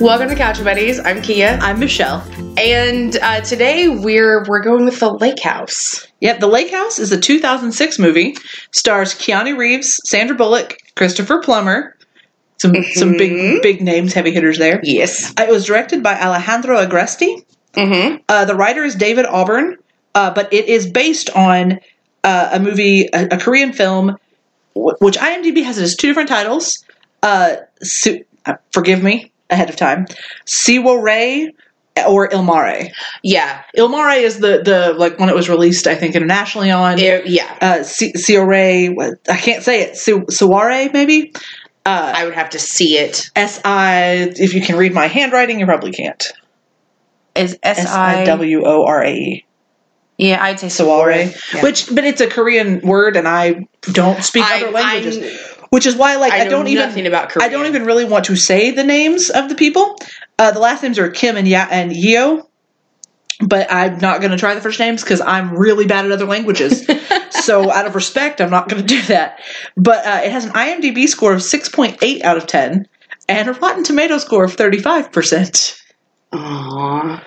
Welcome to Couch Buddies. I'm Kia, I'm Michelle. and uh, today we're we're going with the Lake House. Yep, The Lake House is a 2006 movie. Stars Keanu Reeves, Sandra Bullock, Christopher Plummer. Some some big big names, heavy hitters there. Yes. Uh, It was directed by Alejandro Agresti. Mm-hmm. Uh, the writer is David Auburn, uh, but it is based on uh, a movie, a, a Korean film, which IMDb has it as two different titles. Uh, Su- uh, forgive me ahead of time. Siwo Ray or Ilmare. Yeah. Ilmare is the the like when it was released, I think internationally on. It- yeah. uh, Si- Siore, I can't say it. Su- Suare, maybe. Uh, I would have to see it. S I. If you can read my handwriting, you probably can't. Is S S I I? W O R A E. Yeah, I'd say Suare, Yeah. which but it's a Korean word, and I don't speak I- other languages, I'm- which is why like I, I, don't even nothing about Korean. I don't even really want to say the names of the people. Uh, the last names are Kim and Ya and Yeo, but I'm not going to try the first names because I'm really bad at other languages. so out of respect, I'm not going to do that. But uh, it has an IMDb score of 6.8 out of 10 and a Rotten Tomato score of 35 percent. Aww.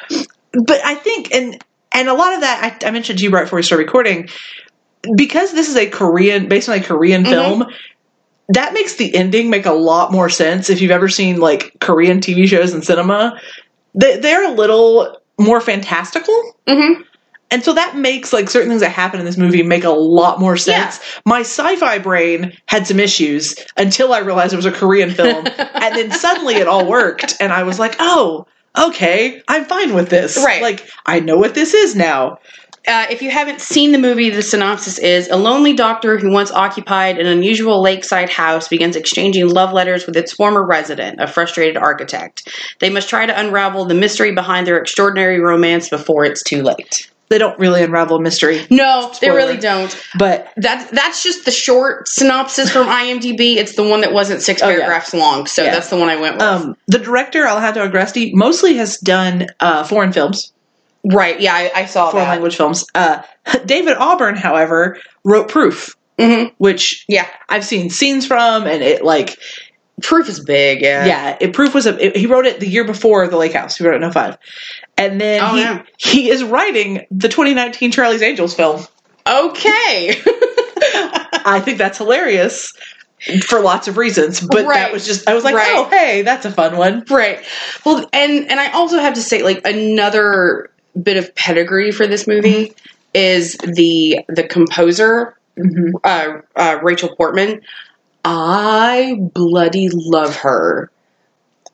But I think and and a lot of that I, I mentioned to you right before we started recording because this is a Korean based on a Korean Mhm. film. That makes the ending make a lot more sense if you've ever seen like Korean TV shows and cinema. They, they're a little more fantastical. Mm-hmm. And so that makes like certain things that happen in this movie make a lot more sense. My sci-fi brain had some issues until I realized it was a Korean film, and then suddenly it all worked, and I was like, "Oh, okay, I'm fine with this. Right. Like I know what this is now." Uh, if you haven't seen the movie, the synopsis is a lonely doctor who once occupied an unusual lakeside house begins exchanging love letters with its former resident, a frustrated architect. They must try to unravel the mystery behind their extraordinary romance before it's too late. They don't really unravel a mystery, No, they really don't. but That's that's just the short synopsis from IMDb. It's the one that wasn't six Oh, yeah. paragraphs long, so Yeah. that's the one I went with. um, the director Alejandro Agresti mostly has done uh, foreign films, right? Yeah, I, I saw foreign that. language films. Uh, David Auburn, however, wrote Proof, hmm which Yeah, I've seen scenes from, and it like proof is big. Yeah, yeah, it, Proof was a it- he wrote it the year before the Lake House. He wrote it in 05. and then Oh, he yeah. he is writing the 2019 Charlie's Angels film. Okay. I think that's hilarious for lots of reasons, but that was just I was like, Right. oh hey, that's a fun one. Right. Well, and and I also have to say, like another bit of pedigree for this movie is the the composer, uh, uh, Rachel Portman. I bloody love her.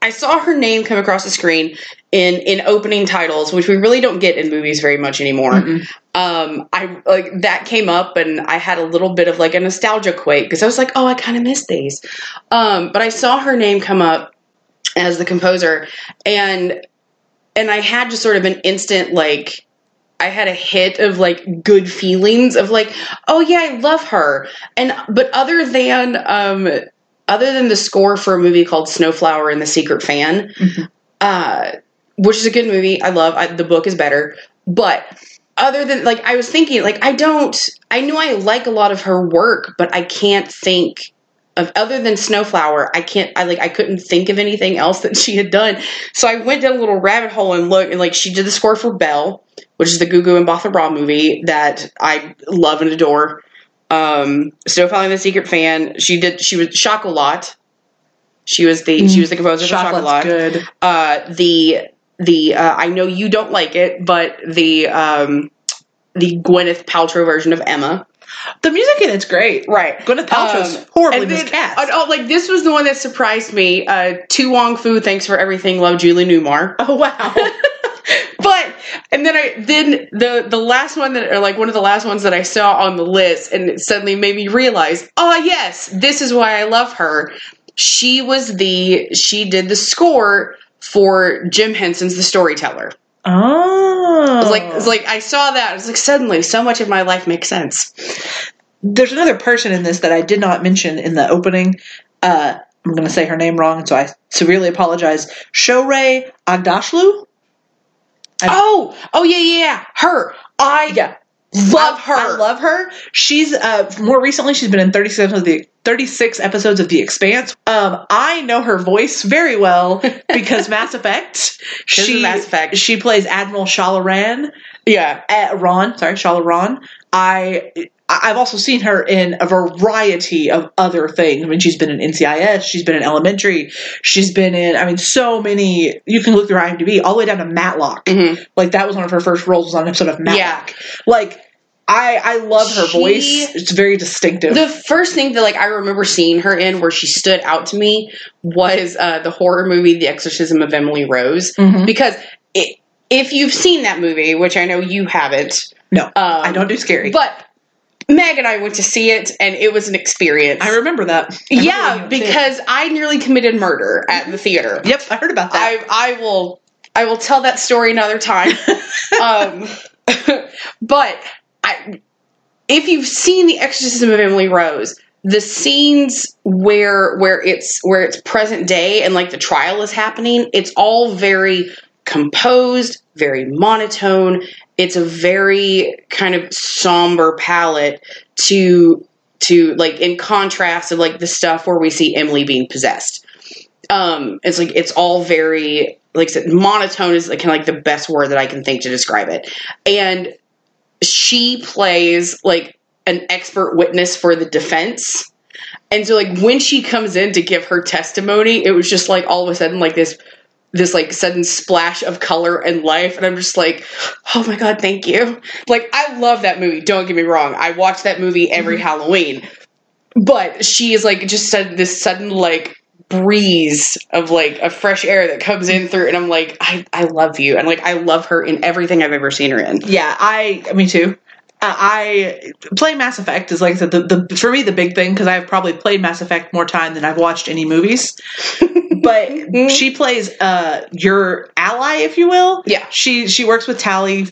I saw her name come across the screen in in opening titles, which we really don't get in movies very much anymore. Mm-mm. Um, I like that came up, and I had a little bit of like a nostalgia quake because I was like, oh, I kind of miss these. Um, but I saw her name come up as the composer, and and I had just sort of an instant like I had a hit of like good feelings of like, oh yeah, I love her. And but other than um other than the score for a movie called Snowflower and the Secret Fan, Mhm. uh which is a good movie. I love I, the book is better, but other than like I was thinking like I don't I know I like a lot of her work, but I can't think of other than Snowflower, I can't I like I couldn't think of anything else that she had done. So I went down a little rabbit hole and looked and like she did the score for Belle, which is the Gugu Mbatha-Raw movie that I love and adore. Um and the Secret Fan. She did she was Chocolat. She was the she was the composer for Chocolate's Chocolat good. uh, the the uh, I know you don't like it, but the um, the Gwyneth Paltrow version of Emma, The music in it's great. right? Gwyneth Paltrow's Um, horribly and miscast. oh, oh, like this was the one that surprised me. Uh, To Wong Foo, thanks for everything. Love Julie Newmar. oh wow. But and then I then the the last one that or like one of the last ones that I saw on the list, and it suddenly made me realize, oh yes, this is why I love her. She was the she did the score for Jim Henson's The Storyteller. oh. It was like it's like I saw that. It's like suddenly so much of my life makes sense. There's another person in this that I did not mention in the opening. Uh, I'm going to say her name wrong, so I severely apologize. Shohreh Aghdashloo. Oh, oh yeah, yeah, yeah. Her. I Yeah, love her. I love her. She's uh, more recently she's been in 30 Seconds of the 36 episodes of The Expanse. Um, I know her voice very well because Mass Effect. Of Mass Effect. She plays Admiral Shala'Raan. Yeah. Uh, Ron, sorry, Shala'Raan. I I've also seen her in a variety of other things. I mean, she's been in NCIS, she's been in Elementary, she's been in. I mean, so many. You can look through IMDb all the way down to Matlock. Mhm. Like that was one of her first roles was on an episode of Matlock. Yeah. Like I I love her She- voice. It's very distinctive. The first thing that like I remember seeing her in where she stood out to me was uh, the horror movie The Exorcism of Emily Rose Mhm. because it, if you've seen that movie, which I know you haven't, No, um, I don't do scary. But Meg and I went to see it, and it was an experience. I remember that. I yeah, did. because I nearly committed murder at the theater. yep, I heard about that. I I will I will tell that story another time. um, but I, if you've seen the Exorcism of Emily Rose, the scenes where where it's where it's present day and like the trial is happening, it's all very composed, very monotone. It's a very kind of somber palette to to like in contrast to like the stuff where we see Emily being possessed um it's like it's all very like I said monotone is like kind of like the best word that I can think to describe it and she plays like an expert witness for the defense. And so like when she comes in to give her testimony it was just like all of a sudden like this this like sudden splash of color and life. And i'm just like oh my god thank you. Like i love that movie. Don't get me wrong. I watch that movie every mm-hmm. halloween. But she is like just said this sudden like breeze of like a fresh air that comes in through and i'm like i i love you and like i love her in everything i've ever seen her in yeah, I me too. Uh, I play Mass Effect is like I said the, the for me the big thing because I've probably played Mass Effect more time than I've watched any movies. but she plays uh your ally, if you will. Yeah. She she works with Tali.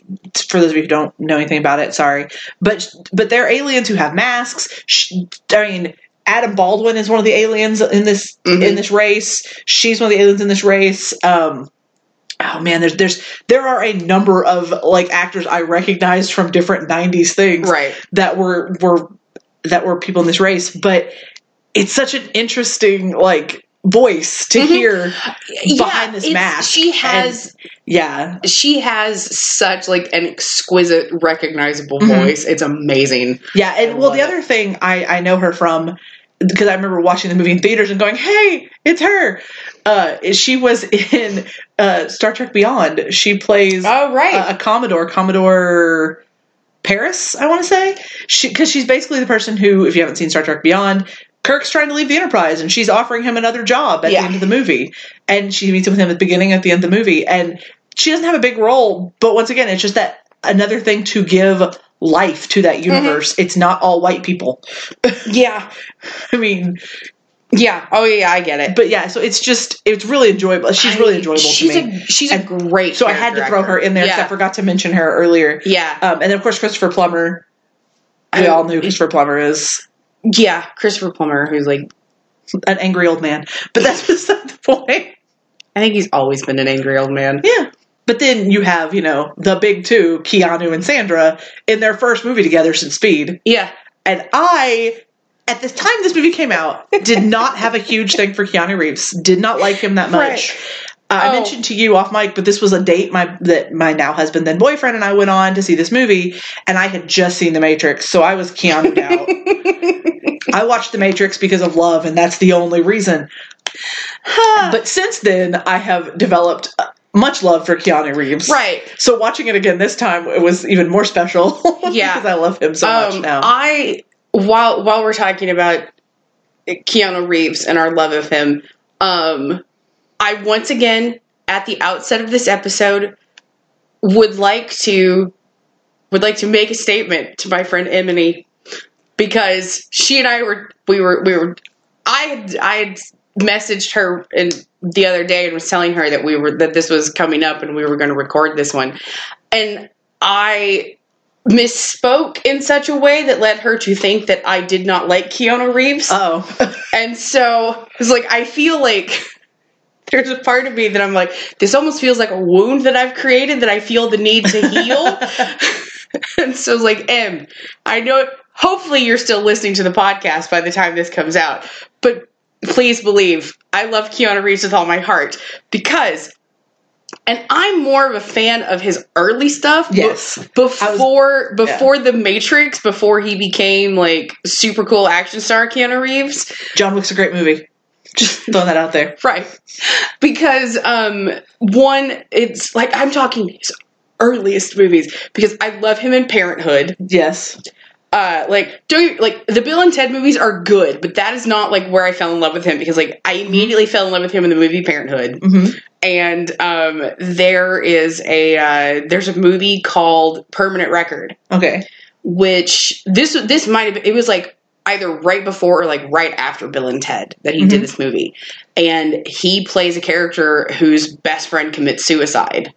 For those of you who don't know anything about it, sorry, but but they're aliens who have masks. She, I mean. Adam Baldwin is one of the aliens in this Mhm. in this race. She's one of the aliens in this race. Um, oh man, there's there's there are a number of like actors I recognized from different '90s things right that were were that were people in this race, but it's such an interesting like voice to Mhm. hear behind this mask. she has Yeah, she has such like an exquisite recognizable Mhm. voice it's amazing yeah, and well, the it. other thing I I know her from because I remember watching the movie in theaters and going, "Hey, it's her." Uh, she was in uh, Star Trek Beyond. She plays oh right a, a Commodore, Commodore Paris, I want to say, because she's basically the person who, if you haven't seen Star Trek Beyond, Kirk's trying to leave the Enterprise, and she's offering him another job at Yeah. the end of the movie, and she meets with him at the beginning, at the end of the movie, and she doesn't have a big role, but once again, it's just that another thing to give life to that universe. It's not all white people. yeah I mean, yeah oh yeah i get it but yeah, so it's just it's really enjoyable. She's really enjoyable she's to me. a she's a great so I had to throw her in there. yeah 'cause I forgot to mention her earlier. yeah Um, and then of course Christopher Plummer. We I- all knew Christopher Plummer is yeah christopher plummer who's like an angry old man, but that's beside the point. i think he's always been an angry old man Yeah. But then you have, you know, the big two, Keanu and Sandra, in their first movie together since Speed. yeah And I, at the time this movie came out, did not have a huge thing for Keanu Reeves. Did not like him that much. Right. Uh, I Oh. mentioned to you off mic, but this was a date my that my now husband then boyfriend and I went on to see this movie, and I had just seen The Matrix, so I was Keanu out. I watched The Matrix because of love, and that's the only reason. But since then, I have developed uh, much love for Keanu Reeves. right So watching it again this time, it was even more special. Yeah. because I love him so much Um, now. I while while we're talking about Keanu Reeves and our love of him, um, I once again at the outset of this episode would like to would like to make a statement to my friend Emily because she and I were we were we were I had I had messaged her in the other day and was telling her that we were that this was coming up and we were going to record this one and I misspoke in such a way that led her to think that I did not like Keanu Reeves. oh, and so it's like I feel like there's a part of me that I'm like, this almost feels like a wound that I've created that I feel the need to heal. and so it's like, M, I know hopefully you're still listening to the podcast by the time this comes out. But please believe I love Keanu Reeves with all my heart because and I'm more of a fan of his early stuff. Yes. Before before the Matrix, before he became like super cool action star Keanu Reeves. John Wick's a great movie. Just throw that out there. Right. Because um one, it's like I'm talking his earliest movies because I love him in Parenthood. Yes. Uh like don't you, like the Bill and Ted movies are good, but that is not like where I fell in love with him because like I immediately fell in love with him in the movie Parenthood. hmm And um there is a uh there's a movie called Permanent Record Okay. which this this might have it was like either right before or like right after Bill and Ted that he Mhm. did this movie, and he plays a character whose best friend commits suicide.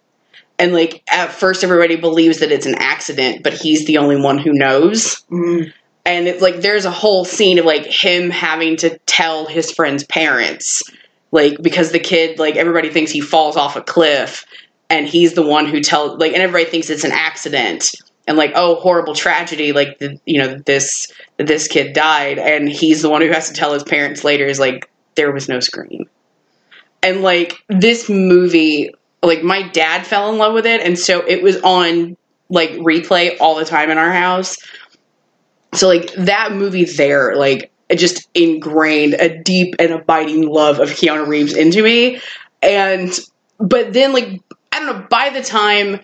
And like at first, everybody believes that it's an accident, but he's the only one who knows. Mm. And it's like there's a whole scene of like him having to tell his friend's parents, like because the kid, like everybody thinks he falls off a cliff, and he's the one who tells, like, and everybody thinks it's an accident, and like, oh, horrible tragedy, like the, you know, this this kid died, and he's the one who has to tell his parents later is like there was no scream, and like this movie, like my dad fell in love with it, and so it was on like replay all the time in our house. So like that movie there, like it just ingrained a deep and abiding love of Keanu Reeves into me. And but then like I don't know, by the time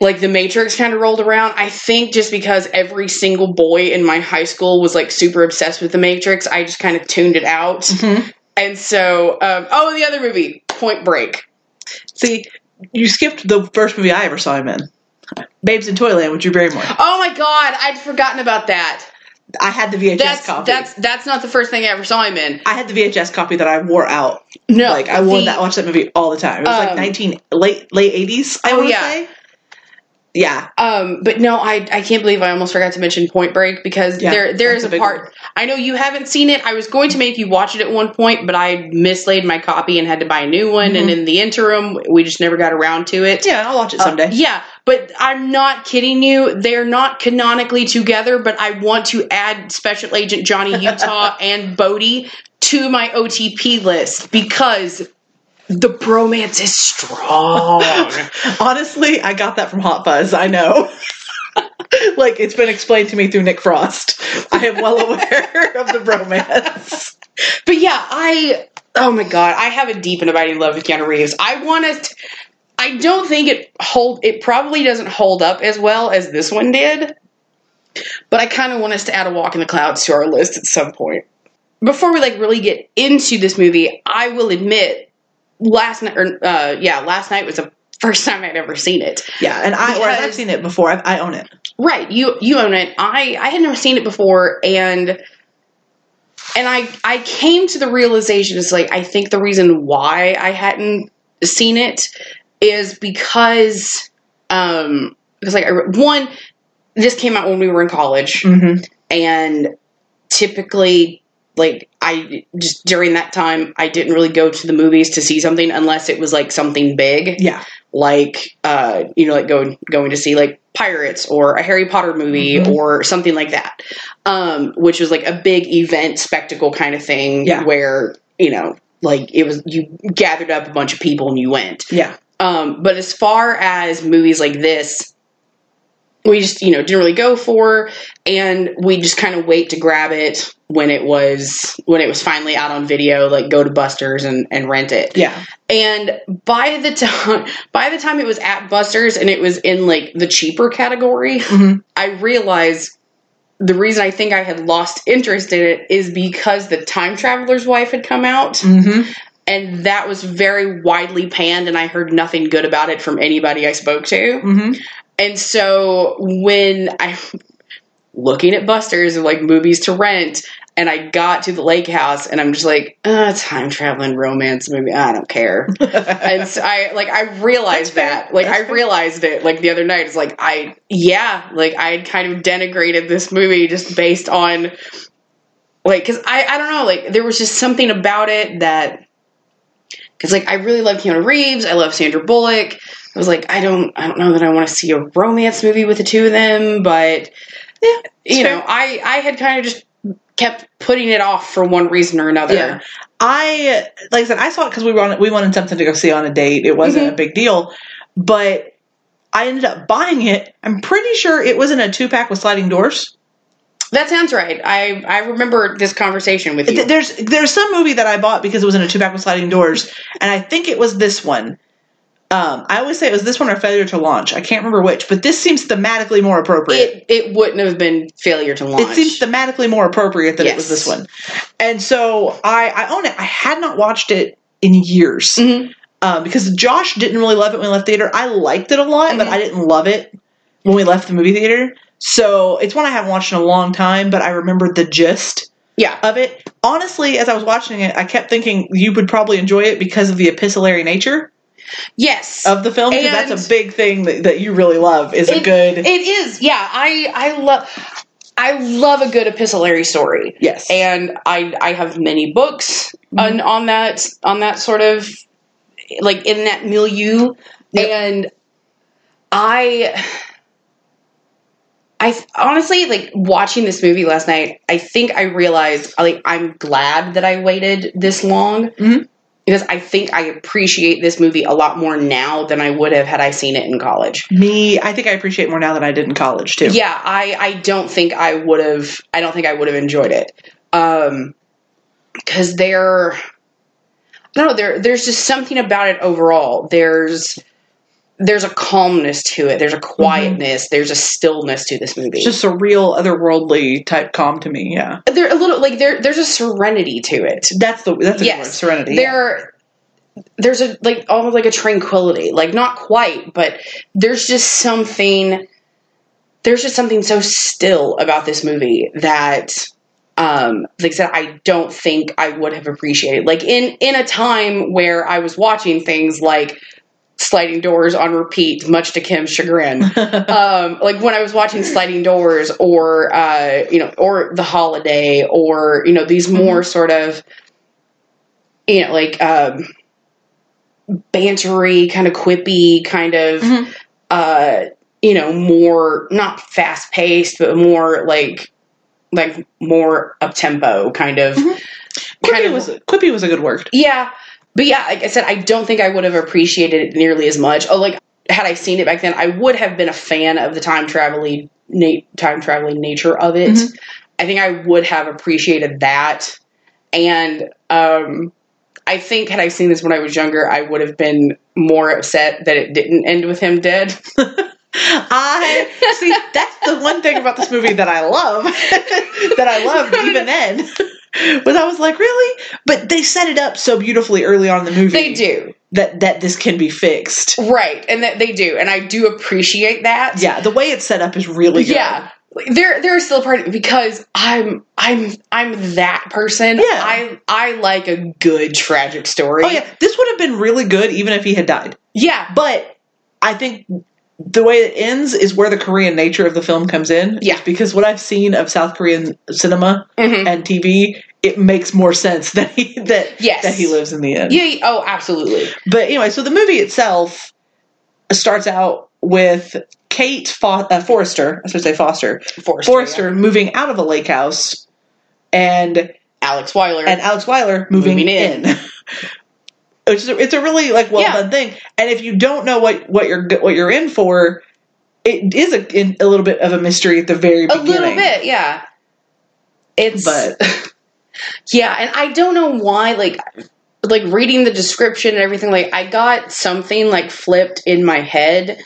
like the Matrix kind of rolled around, I think just because every single boy in my high school was like super obsessed with the Matrix, I just kind of tuned it out. Mhm. And so, um, oh, the other movie, Point Break. See, you skipped the first movie I ever saw him in. Babes in Toyland with Drew Barrymore. Oh my God, I'd forgotten about that. I had the VHS That's copy. that's that's not the first thing I ever saw him in. I had the VHS copy that I wore out. No, like I wore the- that watched that movie all the time. It was like Um, nineteen late late eighties. I Oh, to yeah. say. Yeah. Um, but no, I I can't believe I almost forgot to mention Point Break because Yeah, there there is a a part. one. I know you haven't seen it. I was going to make you watch it at one point, but I mislaid my copy and had to buy a new one. And Mhm. in the interim, we just never got around to it. Yeah, I'll watch it Uh, someday. yeah, but I'm not kidding you. They're not canonically together, but I want to add Special Agent Johnny Utah and Bodhi to my OTP list because the bromance is strong. Honestly, I got that from Hot Fuzz. I know. like it's been explained to me through Nick Frost. I am well aware of the bromance. But yeah, I oh my god, I have a deep and abiding love with Keanu Reeves. I want to. I don't think it hold. It probably doesn't hold up as well as this one did. But I kind of want us to add a Walk in the Clouds to our list at some point. Before we like really get into this movie, I will admit, last night or uh, yeah, last night was the first time I'd ever seen it. Yeah, and I whereas I've seen it before. I, I own it. Right, you you own it. I I had never seen it before, and and I I came to the realization is like I think the reason why I hadn't seen it is because um because like I, one this came out when we were in college Mm-hmm. and typically like I just during that time I didn't really go to the movies to see something unless it was like something big Yeah. like uh you know like going going to see like pirates or a harry potter movie Mhm. or something like that um which was like a big event spectacle kind of thing Yeah. where you know like it was you gathered up a bunch of people and you went Yeah. um but as far as movies like this we just you know didn't really go for and we just kind of wait to grab it when it was when it was finally out on video like go to busters and and rent it Yeah. and by the time by the time it was at Buster's and it was in like the cheaper category, Mhm. I realized the reason I think I had lost interest in it is because the time traveler's wife had come out Mm-hmm. and that was very widely panned and I heard nothing good about it from anybody I spoke to. Mm-hmm. And so when I looking at Buster's and like movies to rent, and I got to the lake house and I'm just like, uh, time traveling romance movie. I don't care. and so I like I realized that. Like That's I fair. realized it like the other night. It's like I yeah, like I had kind of denigrated this movie just based on like because I I don't know like there was just something about it that because like I really love Keanu Reeves. I love Sandra Bullock. I was like I don't I don't know that I want to see a romance movie with the two of them, but Yeah, you fair. know, I I had kind of just kept putting it off for one reason or another. Yeah. I like I said, I saw it because we wanted we wanted something to go see on a date. It wasn't Mhm. a big deal, but I ended up buying it. I'm pretty sure it was in a two pack with sliding doors. That sounds right. I I remember this conversation with you. There's there's some movie that I bought because it was in a two pack with sliding doors, and I think it was this one. Um, I always say it was this one or Failure to Launch. I can't remember which, but this seems thematically more appropriate. it it wouldn't have been failure to launch. It seems thematically more appropriate than it was this one, and so I I own it. I had not watched it in years. Mhm. um, because Josh didn't really love it when we left theater. I liked it a lot, but Mhm. I didn't love it when we left the movie theater. So it's one I haven't watched in a long time, but I remember the gist Yeah. of it. Honestly, as I was watching it, I kept thinking you would probably enjoy it because of the epistolary nature Yes. of the film. Because that's a big thing that, that you really love. Is a It- good It is. Yeah. I I love I love a good epistolary story. yes. and I I have many books Mm-hmm. on on that on that sort of like in that milieu, Yep. and I I honestly like watching this movie last night. I think I realized like I'm glad that I waited this long. Mhm. Because I think I appreciate this movie a lot more now than I would have had I seen it in college. Me, I think I appreciate more now than I did in college too. Yeah, I I don't think I would have I don't think I would have enjoyed it. Um cuz there I don't know, there there's just something about it overall. There's there's a calmness to it. There's a quietness, there's a stillness to this movie. It's just a real otherworldly type calm to me. Yeah, there a little like there there's a serenity to it. that's the that's good Yes. word. Serenity. yeah. There there's a like almost like a tranquility. Like not quite, but there's just something there's just something so still about this movie that um like I said I don't think I would have appreciated. Like in in a time where I was watching things like sliding doors on repeat much to Kim's chagrin. um like when I was watching sliding doors or uh you know or the holiday or you know these more sort of you know like um bantery kind of quippy kind of Mhm. uh you know more not fast paced but more like like more up tempo kind of Mhm. kind of was quippy was a good word. yeah but yeah like i said i don't think i would have appreciated it nearly as much oh like had i seen it back then i would have been a fan of the time traveling na- time traveling nature of it Mhm. i think i would have appreciated that and um i think had i seen this when i was younger i would have been more upset that it didn't end with him dead I see. That's the one thing about this movie that I love. that I loved even then. Was I was like, really? But they set it up so beautifully early on in the movie. they do that that this can be fixed. right and that they do and i do appreciate that Yeah, the way it's set up is really good. yeah there there is still a part because i'm i'm i'm that person Yeah. i i like a good tragic story Oh yeah, this would have been really good even if he had died. yeah But I think the way it ends is where the Korean nature of the film comes in. Yeah. Because what I've seen of South Korean cinema Mhm. and TV, it makes more sense that he that Yes. that he lives in the end. yeah yeah, oh absolutely But anyway, so the movie itself starts out with Kate Fo- uh, Forrester, I should say Foster, forrester, Forrester moving out of a lake house, and alex wyler and Alex Wyler moving, Moving in. in. Is a, it's a really like well Yeah. done thing, and if you don't know what what you're what you're in for, it is a, in, a little bit of a mystery at the very beginning. a little bit yeah it's But- yeah and i don't know why like like reading the description and everything like i got something like flipped in my head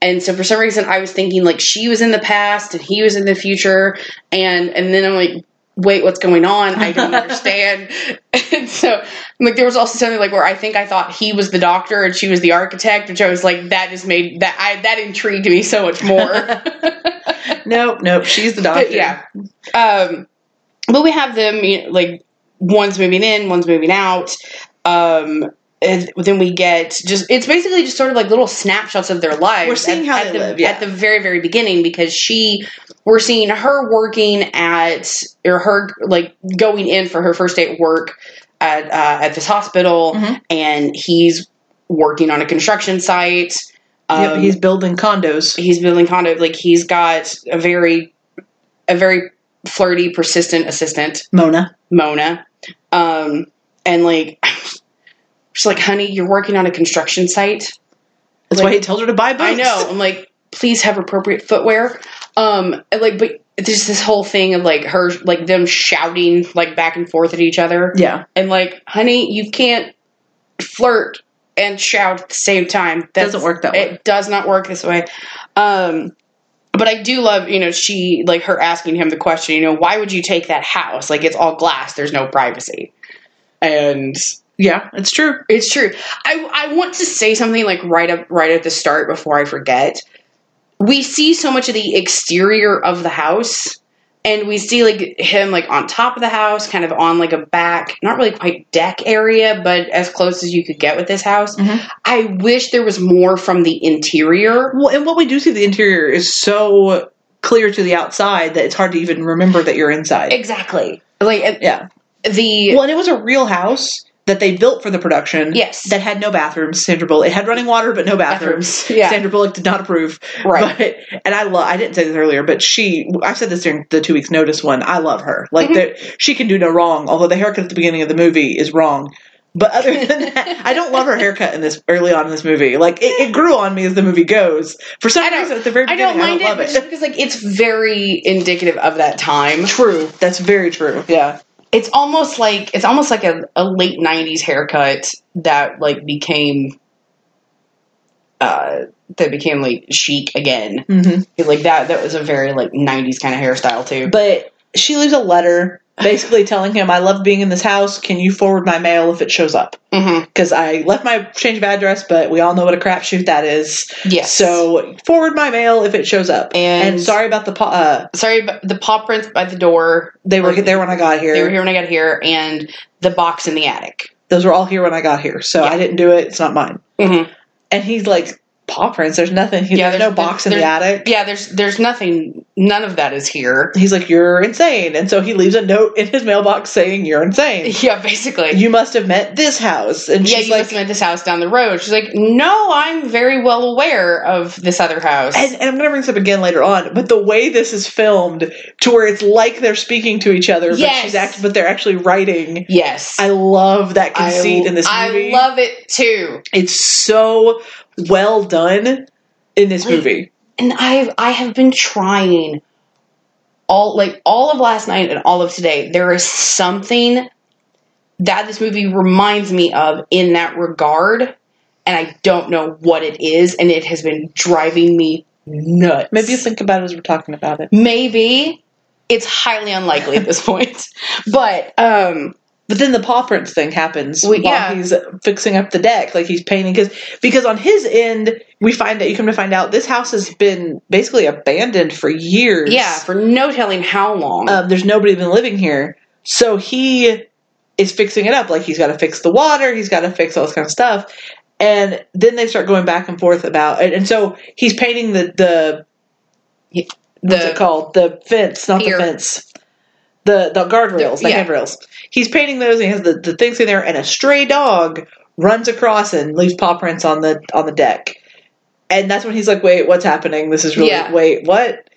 and so for some reason i was thinking like she was in the past and he was in the future and and then i'm like wait what's going on i don't understand and so like there was also something like where i think i thought he was the doctor and she was the architect which i was like that just made that i that intrigued me so much more Nope, nope. She's the doctor. but yeah. Um, but we have them you know, like one's moving in, one's moving out. Um, and then we get just it's basically just sort of like little snapshots of their lives. We're seeing at, how at they the, live, yeah. at the very very beginning because she we're seeing her working at or her like going in for her first day at work at uh, at this hospital, Mhm. and he's working on a construction site. Yep, Um, he's building condos. he's building condo like he's got a very a very flirty, persistent assistant, Mona. Mona. Um, and like, she's like, honey, you're working on a construction site. That's Like- why he tells her to buy boots. I know. I'm like, please have appropriate footwear. Um, like, but there's this whole thing of like her, like them shouting like back and forth at each other. Yeah. And like, honey, you can't flirt and shout at the same time. That Doesn't work that way. It does not work this way. Um, but I do love, you know, she like her asking him the question, you know, why would you take that house? Like it's all glass. There's no privacy. And Yeah, it's true. it's true. I I want to say something like right up right at the start before I forget. We see so much of the exterior of the house and we see like him like on top of the house, kind of on like a back, not really quite deck area, but as close as you could get with this house. Mhm. I wish there was more from the interior. Well, and what we do see the interior is so clear to the outside that it's hard to even remember that you're inside. Exactly. Like uh, yeah. the Well, and it was a real house that they built for the production. Yes. That had no bathrooms. Sandra Bullock. It had running water, but no bathrooms. Bathrooms, yeah. Sandra Bullock did not approve. Right. But and I love. I didn't say this earlier, but she. I said this during the two weeks notice one. I love her. Like Mhm. that. She can do no wrong. Although the haircut at the beginning of the movie is wrong. But other than that, I don't love her haircut in this early on in this movie. Like it, it grew on me as the movie goes. For some I don't- reason, at the very I don't mind I don't it just because like it's very indicative of that time. True. That's very true. Yeah. It's almost like it's almost like a, a late 90s haircut that like became uh that became like chic again Mm-hmm. like that that was a very like 90s kind of hairstyle too But she leaves a letter basically telling him, I love being in this house. Can you forward my mail if it shows up? mm-hmm. Because I left my change of address, but we all know what a crapshoot that is. yes So forward my mail if it shows up. And- sorry about the, po- uh, sorry the paw prints by the door they were there when I got here. they were here when i got here and the box in the attic Those were all here when I got here. So Yeah. I didn't do it. It's not mine. mm-hmm. And he's like, paw prints. There's nothing. He's Yeah, there's, there's- no box in the attic. yeah there's there's nothing none of that is here He's like, you're insane. And so he leaves a note in his mailbox saying, you're insane. yeah basically You must have met this house. And yeah, she's you like, must have met this house down the road. She's like, no, I'm very well aware of this other house. and, and I'm going to bring this up again later on, but the way this is filmed to where it's like they're speaking to each other, but Yes. she's act- but they're actually writing. yes, I love that conceit I, in this movie. I love it too. it's so well done in this Like- movie. And I've I have been trying all like all of last night and all of today. There is something that this movie reminds me of in that regard, and I don't know what it is, and it has been driving me nuts. Maybe you think about it as we're talking about it. maybe it's highly unlikely at this point, but um. But then the paw prints thing happens Well, while yeah. he's fixing up the deck, like he's painting. Because because on his end, we find out you come to find out this house has been basically abandoned for years. Yeah, for no telling how long. um, there's nobody been living here. So he is fixing it up. Like he's got to fix the water, he's got to fix all this kind of stuff. And then they start going back and forth about it. And so he's painting the the what's it called? The fence, not Pier. the fence. The the guardrails, the Yeah. handrails. He's painting those and he has the, the things in there and a stray dog runs across and leaves paw prints on the on the deck. And that's when he's like, Wait, what's happening? This is really Yeah. wait, what?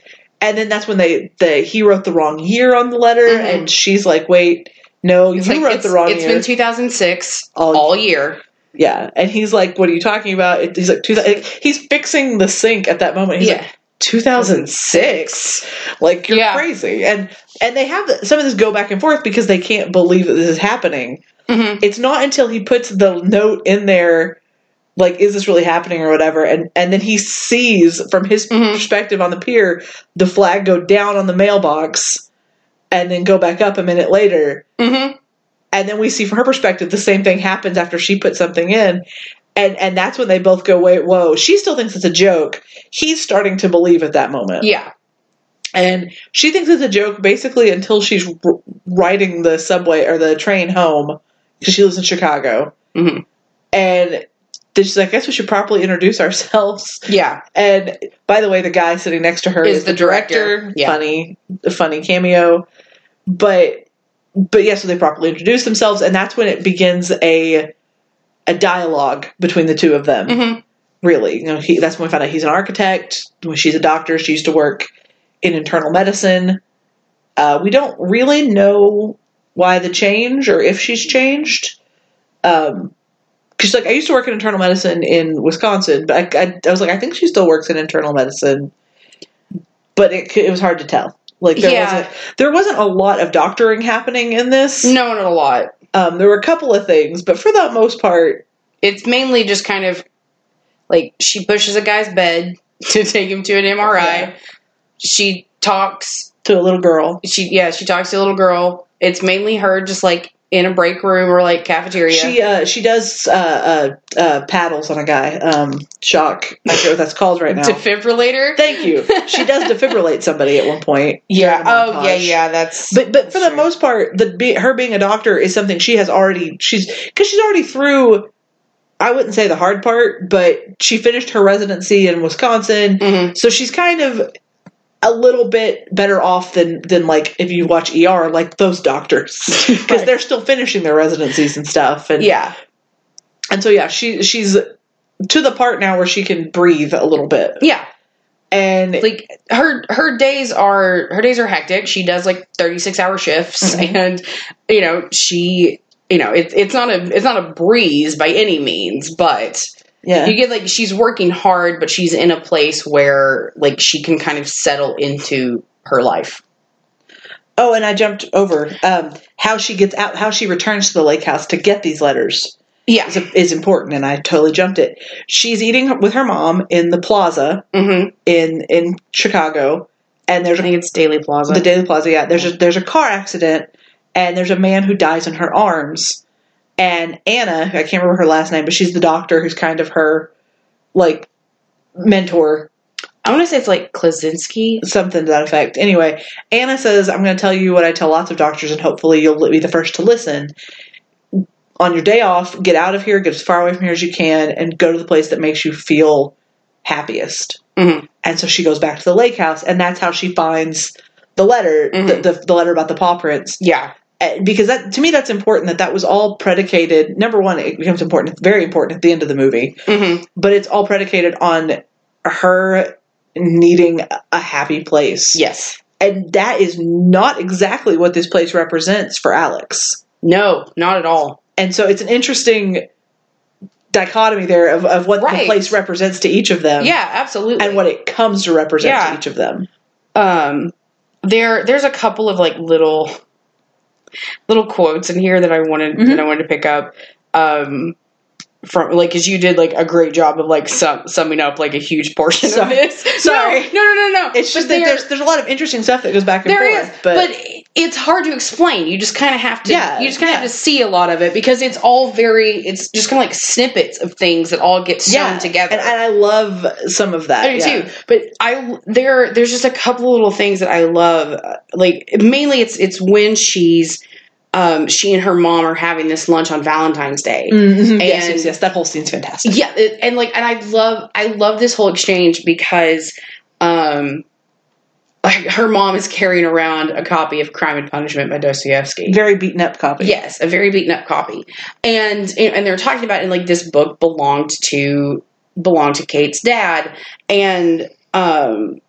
And then that's when they the he wrote the wrong year on the letter Mhm. and she's like, Wait, no, it's you like wrote the wrong it's year. been 2006 All- all, year. yeah. And he's like, What are you talking about? He's like, two, he's fixing the sink at that moment. He's yeah. like, 2006 like you're Yeah. crazy and and they have the, some of this go back and forth because they can't believe that this is happening Mhm. it's not until he puts the note in there like is this really happening or whatever and and then he sees from his Mhm. perspective on the pier the flag go down on the mailbox and then go back up a minute later Mhm. and then we see from her perspective the same thing happens after she puts something in and and that's when they both go wait whoa she still thinks it's a joke he's starting to believe at that moment Yeah. and she thinks it's a joke basically until she's r- riding the subway or the train home because she lives in chicago Mhm. and then she's like i guess we should properly introduce ourselves Yeah. and by the way the guy sitting next to her Is is, the director, director. Yeah. funny funny cameo but but yeah so they properly introduce themselves and that's when it begins a a dialogue between the two of them Mhm. really you know he, that's when we find out he's an architect when she's a doctor she used to work in internal medicine Uh, we don't really know why the change or if she's changed. Um, like I used to work in internal medicine in Wisconsin, but I, I, I was like, I think she still works in internal medicine, but it, it was hard to tell. Like there Yeah. wasn't there wasn't a lot of doctoring happening in this. No, not a lot. Um, there were a couple of things, but for the most part, It's mainly just kind of like she pushes a guy's bed to take him to an MRI. Yeah. She talks. to a little girl, She yeah, she talks to a little girl. It's mainly her just like in a break room or like cafeteria. she uh, she does uh, uh, uh, paddles on a guy. Um, shock. I don't know what that's called right now. Defibrillator. Thank you. She does defibrillate somebody at one point. yeah. Oh yeah, yeah. That's But but for the most part, the be, her being a doctor is something she has already she's because she's already through. I wouldn't say the hard part, but she finished her residency in Wisconsin, Mhm. so she's kind of a little bit better off than than like if you watch ER, like those doctors, because Right. they're still finishing their residencies and stuff. And yeah. and so yeah, she she's to the part now where she can breathe a little bit, Yeah. and like her her days are her days are hectic. She does like 36 hour shifts Mhm. and you know, she you know, it's it's not a it's not a breeze by any means, but yeah, you get like she's working hard, but she's in a place where like she can kind of settle into her life. Oh, and I jumped over um, how she gets out, how she returns to the lake house to get these letters Yeah. is, is important, and I totally jumped it. She's eating with her mom in the plaza hmm in in Chicago, and there's I a, think it's Daley Plaza. the Daley Plaza. Yeah, there's a there's a car accident, and there's a man who dies in her arms, and Anna, I can't remember her last name, but she's the doctor who's kind of her like mentor I want to say it's like Klyczynski. something to that effect. Anyway, Anna says, I'm going to tell you what I tell lots of doctors, and hopefully you'll be the first to listen. On your day off, get out of here, get as far away from here as you can, and go to the place that makes you feel happiest. Mhm. And so she goes back to the lake house, and that's how she finds the letter, the, Mhm. the, the letter about the paw prints. Yeah. Uh, Because that to me, that's important. That that was all predicated. Number one, it becomes important. It's very important at the end of the movie hmm but it's all predicated on her needing a happy place. Yes. And that is not exactly what this place represents for Alex. No, not at all. And so it's an interesting dichotomy there of, of what the place represents to each of them Yeah, absolutely. and what it comes to represent Yeah. to each of them. um there there's a couple of like little little quotes in here that I wanted Mhm. that I wanted to pick up um from like because you did like a great job of like sum, summing up like a huge portion of this. Sorry. no, no, no, no. It's just But that there- there's there's a lot of interesting stuff that goes back and there forth. is, but, but, it's hard to explain. You just kind of have to. Yeah, you just kind of yeah. have to see a lot of it because it's all very. It's just kind of like snippets of things that all get sewn yeah, together. And, and I love some of that. I do too. But I there there's just a couple little things that I love. Uh, Like mainly it's it's when she's um she and her mom are having this lunch on Valentine's Day. Mhm. Yes, And- yes, yes. That whole scene's fantastic. Yeah, and like and I love I love this whole exchange because um like her mom is carrying around a copy of Crime and Punishment by Dostoevsky. Very beaten up copy. Yes, a very beaten up copy, and and they're talking about it like this book belonged to belonged to Kate's dad, and um,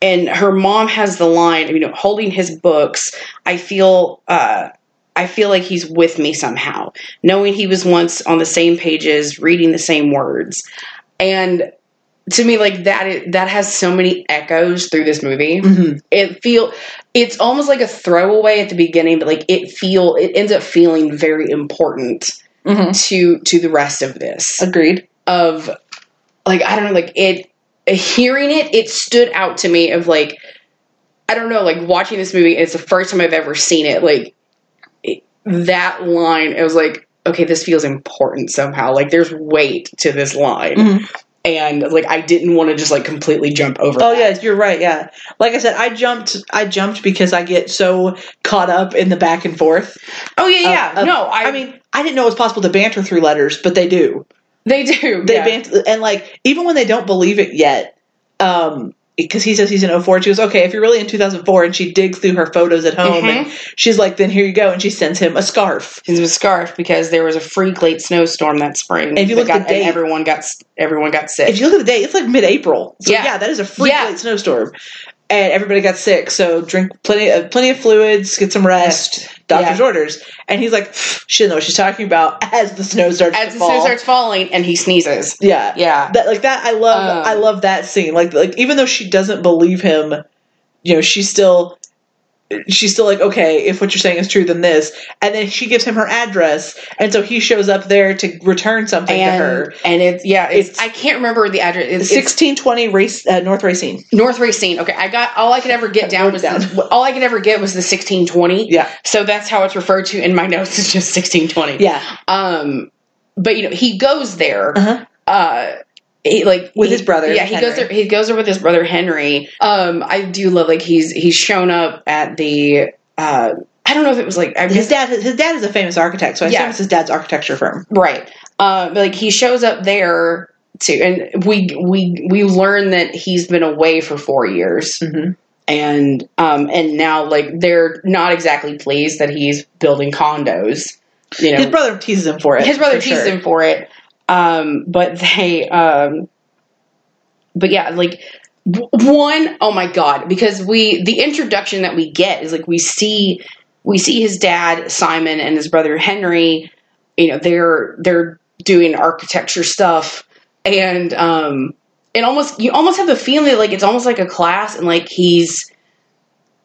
and her mom has the line, you know, holding his books. I feel uh, I feel like he's with me somehow, knowing he was once on the same pages, reading the same words, and to me, like that, is, that has so many echoes through this movie Mhm. it feel it's almost like a throwaway at the beginning but like it feel it ends up feeling very important Mhm. to to the rest of this Agreed. of like i don't know like it hearing it it stood out to me of like i don't know like watching this movie it's the first time i've ever seen it like it, that line it was like okay this feels important somehow like there's weight to this line Mhm. And like i didn't want to just like completely jump over Oh that. yeah, you're right. Yeah, like I said, I jumped. I jumped because I get so caught up in the back and forth. oh yeah yeah of- no I, I mean, I didn't know it was possible to banter through letters, but they do. they do They yeah. banter, and like even when they don't believe it yet, um, because he says he's in 04, she goes, okay, if you're really in 2004, and she digs through her photos at home, and mm-hmm. she's like, then here you go, and she sends him a scarf. Was a scarf because there was a freak late snowstorm that spring. And if you look at the date- everyone got everyone got sick. If you look at the date, it's like mid-April. So Yeah. yeah, that is a freak Yeah. late snowstorm. and everybody got sick. So drink plenty of plenty of fluids, get some rest. Doctor's Yeah. orders, and he's like, she doesn't know what she's talking about as the snow starts As to the fall. snow starts falling and he sneezes. yeah, Yeah. that like that. I love Um, I love that scene. Like like even though she doesn't believe him, you know, she's still she's still like, okay, if what you're saying is true, then this. And then she gives him her address, and so he shows up there to return something and to her. and it's yeah, it's, It's- I can't remember the address. It's, Sixteen twenty race uh, North Racine. North Racine. Okay, I got all I could ever get down was down. The, all I could ever get was the sixteen twenty. Yeah, So that's how it's referred to in my notes. It's just sixteen twenty. yeah, Um, but you know he goes there. uh-huh. Uh, he, like With he- his brother, Yeah, he goes there. He goes there with his brother Henry. Um, I do love like he's he's shown up at the. Uh, I don't know if it was like I His guess dad, his dad is a famous architect, so I Yeah. assume it's his dad's architecture firm. right. Uh, but like he shows up there too, and we we we learn that he's been away for four years. Mm-hmm. and um and now like they're not exactly pleased that he's building condos you know His brother teases him for it. his brother for teases sure. him for it um but they um but yeah like one oh my god because we the introduction that we get is like we see we see his dad simon and his brother henry you know they're they're doing architecture stuff. And um it almost you almost have the feeling like it's almost like a class and like he's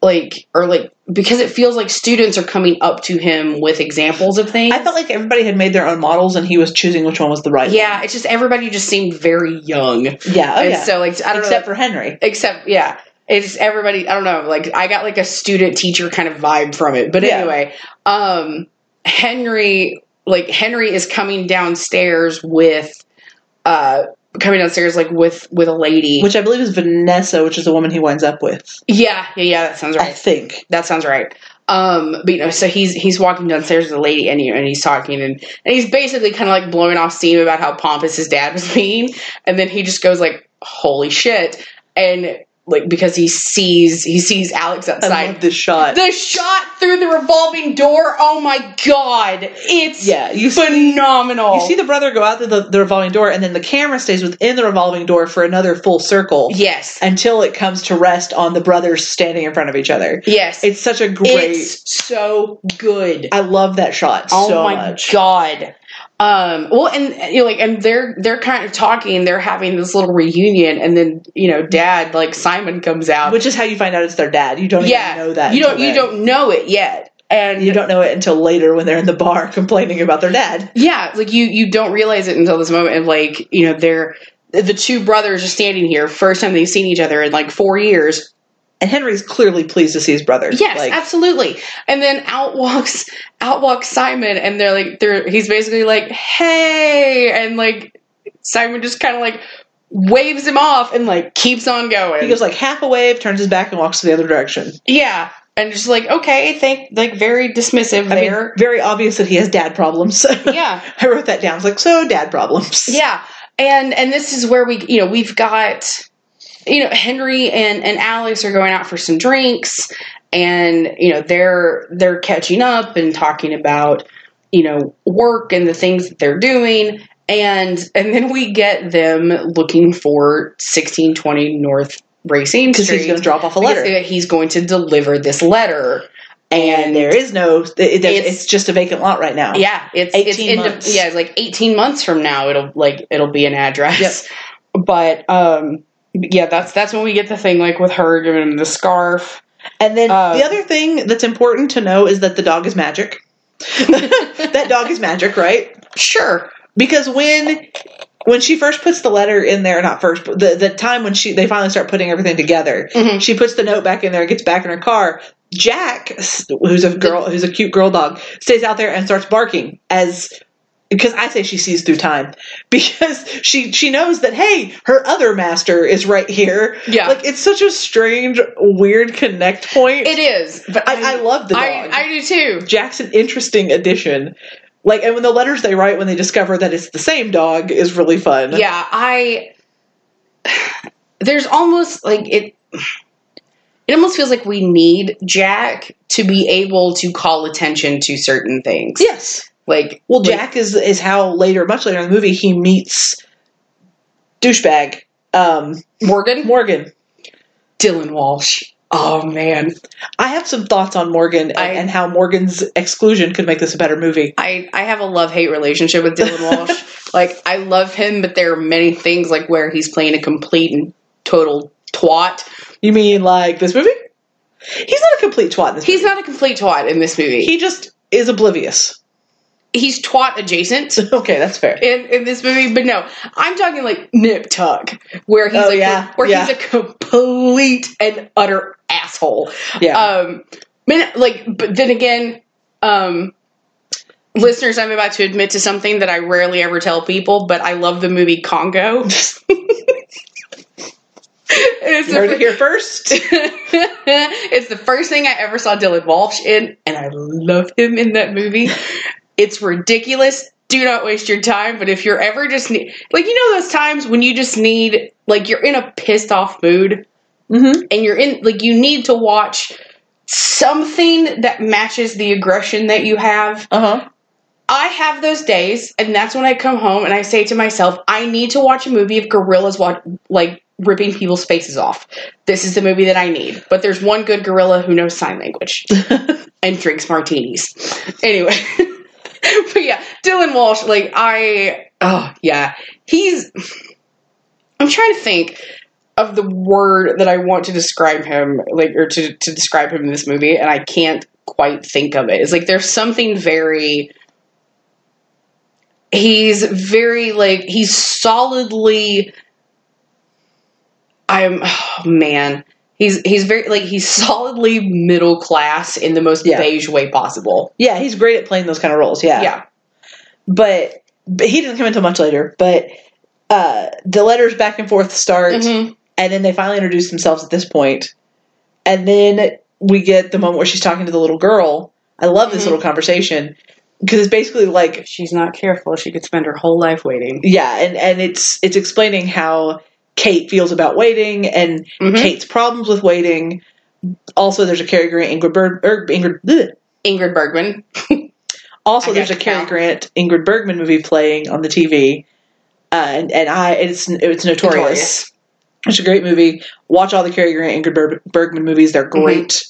like or like because it feels like students are coming up to him with examples of things I felt like everybody had made their own models, and he was choosing which one was the right. yeah, it's just everybody just seemed very young. yeah, oh and yeah. so like I don't Except know, for Henry. except yeah, it's everybody. I don't know, like I got like a student teacher kind of vibe from it. But Yeah. anyway, um, Henry, like Henry is coming downstairs with, uh, coming downstairs like with with a lady. which I believe is Vanessa, which is the woman he winds up with. yeah, yeah, yeah, that sounds right. I think. That sounds right. Um, but you know, so he's he's walking downstairs with a lady, and you know, and he's talking, and, and he's basically kind of like blowing off steam about how pompous his dad was being, and then he just goes like, "Holy shit!" and like because he sees he sees Alex I outside. love this shot. the shot through the revolving door. Oh my god, it's yeah, you see, phenomenal. you see the brother go out through the, the revolving door, and then the camera stays within the revolving door for another full circle yes, until it comes to rest on the brothers standing in front of each other. yes, It's such a great. it's so good. I love that shot Oh so my much. god. Um, well, and you know, like, and they're they're kind of talking. They're having this little reunion, and then you know, Dad, like Simon, comes out. Which is how you find out it's their dad. You don't yeah, even know that. you don't you then. don't know it yet, and You don't know it until later when they're in the bar complaining about their dad. yeah, like you you don't realize it until this moment, and like you know, they're the two brothers are standing here, first time they've seen each other in like four years. And Henry's clearly pleased to see his brother. Yes, like, absolutely. And then out walks out walks Simon, and they're like, they're he's basically like, hey, and like Simon just kind of like waves him off and like keeps on going. he goes like half a wave, turns his back, and walks to the other direction. yeah, and just like okay, thank like very dismissive I mean, there. very obvious that he has dad problems. yeah, I wrote that down. It's like, so dad problems. yeah, and and this is where we you know we've got you know Henry and and Alex are going out for some drinks, and you know they're they're catching up and talking about you know work and the things that they're doing and and then we get them looking for 1620 north Racine Because he's going to drop off a letter. he's going to deliver this letter and, and there is no, it, it, It's- it's, just a vacant lot right now. yeah it's it's 18 into, months. yeah it's like 18 months from now it'll like it'll be an address but um yeah that's that's when we get the thing like with her giving him the scarf And then Uh, the other thing that's important to know is that the dog is magic. that dog is magic, right? sure Because when when she first puts the letter in there, not first, but the, the time when she they finally start putting everything together, Mhm. she puts the note back in there, gets back in her car. Jack, who's a girl, who's a cute girl dog, stays out there and starts barking as because I say she sees through time because she she knows that hey, her other master is right here. Yeah. like it's such a strange, weird connect point. it is but I, I love the dog. I, I do too Jack's an interesting addition. Like, and when the letters they write when they discover that it's the same dog is really fun. yeah i there's almost like it it almost feels like we need jack to be able to call attention to certain things Yes. Like Well, like- Jack is is how later, much later in the movie, he meets douchebag um, morgan Morgan. Dylan Walsh. Oh man, I have some thoughts on Morgan and, I- and how Morgan's exclusion could make this a better movie. I I have a love hate relationship with Dylan Walsh. like I love him, but there are many things like where he's playing a complete and total twat. You mean like this movie? He's not a complete twat in this He's not a complete twat in this movie. movie. He just is oblivious. He's twat adjacent. Okay, that's fair. in, in this movie, but no, I'm talking like Nip Tuck, where he's Oh, like yeah, where yeah. he's a complete and utter asshole. Yeah. Um, but like, but then again, um, listeners, I'm about to admit to something that I rarely ever tell people, but I love the movie Congo. it's, you heard the it here first. it's the first thing I ever saw Dylan Walsh in, and I love him in that movie. It's ridiculous. Do not waste your time. But if you're ever just need, like you know those times when you just need like you're in a pissed off mood Mm-hmm. and you're in like you need to watch something that matches the aggression that you have. Uh huh. I have those days, and that's when I come home and I say to myself, I need to watch a movie of gorillas wa- like ripping people's faces off. This is the movie that I need. But there's one good gorilla who knows sign language and drinks martinis. Anyway, but yeah, Dylan Walsh, like I, oh yeah, he's. I'm trying to think of the word that I want to describe him, like or to to describe him in this movie, and I can't quite think of it. It's like there's something very. He's very like he's solidly. I'm oh, man. He's he's very like he's solidly middle class in the most Yeah. beige way possible. Yeah, he's great at playing those kind of roles. Yeah. Yeah. But, but he doesn't come until much later. But uh, the letters back and forth start, Mhm. and then they finally introduce themselves at this point. And then we get the moment where she's talking to the little girl. I love this Mhm. little conversation because it's basically like If she's not careful, she could spend her whole life waiting. yeah, and and it's it's explaining how Kate feels about waiting and Mhm. Kate's problems with waiting. Also, there's a Cary Grant Ingrid Berg, er, Ingrid. bleh. Ingrid Bergman. Also, I there's a Cary. Grant Ingrid Bergman movie playing on the TV, uh, and and I it's it's notorious. Notorious. It's a great movie. Watch all the Cary Grant Ingrid Ber- Bergman movies; they're Mm-hmm. great.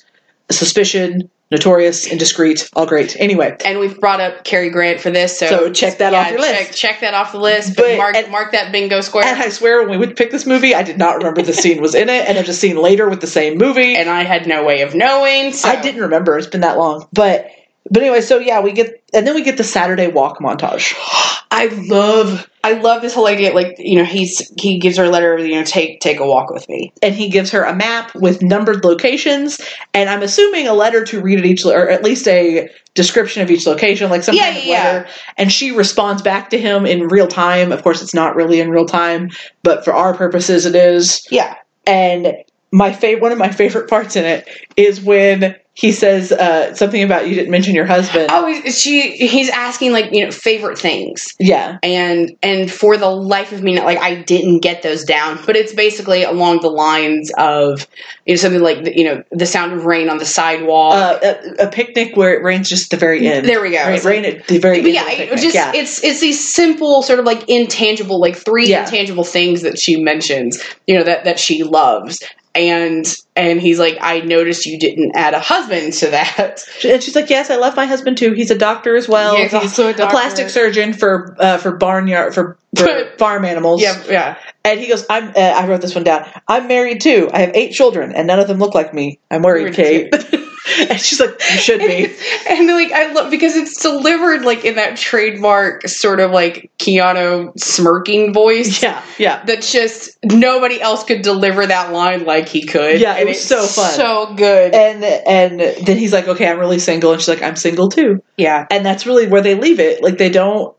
Suspicion, Notorious, Indiscreet, all great. Anyway, And we've brought up Cary Grant for this, so, So check that off your check, list. Check that off the list, but, But- mark and- mark that bingo square. and I swear when we would pick this movie, I did not remember the scene was in it, and there's a scene later with the same movie. and I had no way of knowing. So. I didn't remember; it's been that long. But but anyway, so yeah, we get and then we get the Saturday walk montage. I love I love this whole idea. Like you know, he's he gives her a letter. You know, take take a walk with me. and he gives her a map with numbered locations, and I'm assuming a letter to read at each, or at least a description of each location, like some Yeah, kind of yeah, letter. And she responds back to him in real time. Of course, it's not really in real time, but for our purposes, it is. Yeah, And my favorite, one of my favorite parts in it is when he says uh, something about you didn't mention your husband. Oh, she he's asking like you know favorite things, Yeah, and and for the life of me, like I didn't get those down. But it's basically along the lines of you know something like the, you know the sound of rain on the sidewalk. uh, a, a picnic where it rains just at the very end. There we go. Rain, It's like- at the very end. yeah, it just yeah. it's it's these simple sort of like intangible, like three Yeah. intangible things that she mentions, you know, that that she loves. And and he's like, I noticed you didn't add a husband to that. And she's like, "Yes, I love my husband too. He's a doctor as well. Yeah, he's also a doctor. plastic surgeon for uh, for barnyard for, for farm animals." Yeah, yeah. And he goes, "I'm." Uh, I wrote this one down. I'm married too. I have eight children, and none of them look like me. I'm worried, Worried, Kate. and she's like, "You should be." and like I love because it's delivered like in that trademark sort of like Keanu smirking voice. yeah, yeah. That's just nobody else could deliver that line like he could. Yeah, it was it's so fun. So good. And and then he's like, "Okay, I'm really single," and she's like, "I'm single too." yeah. And that's really where they leave it. Like they don't.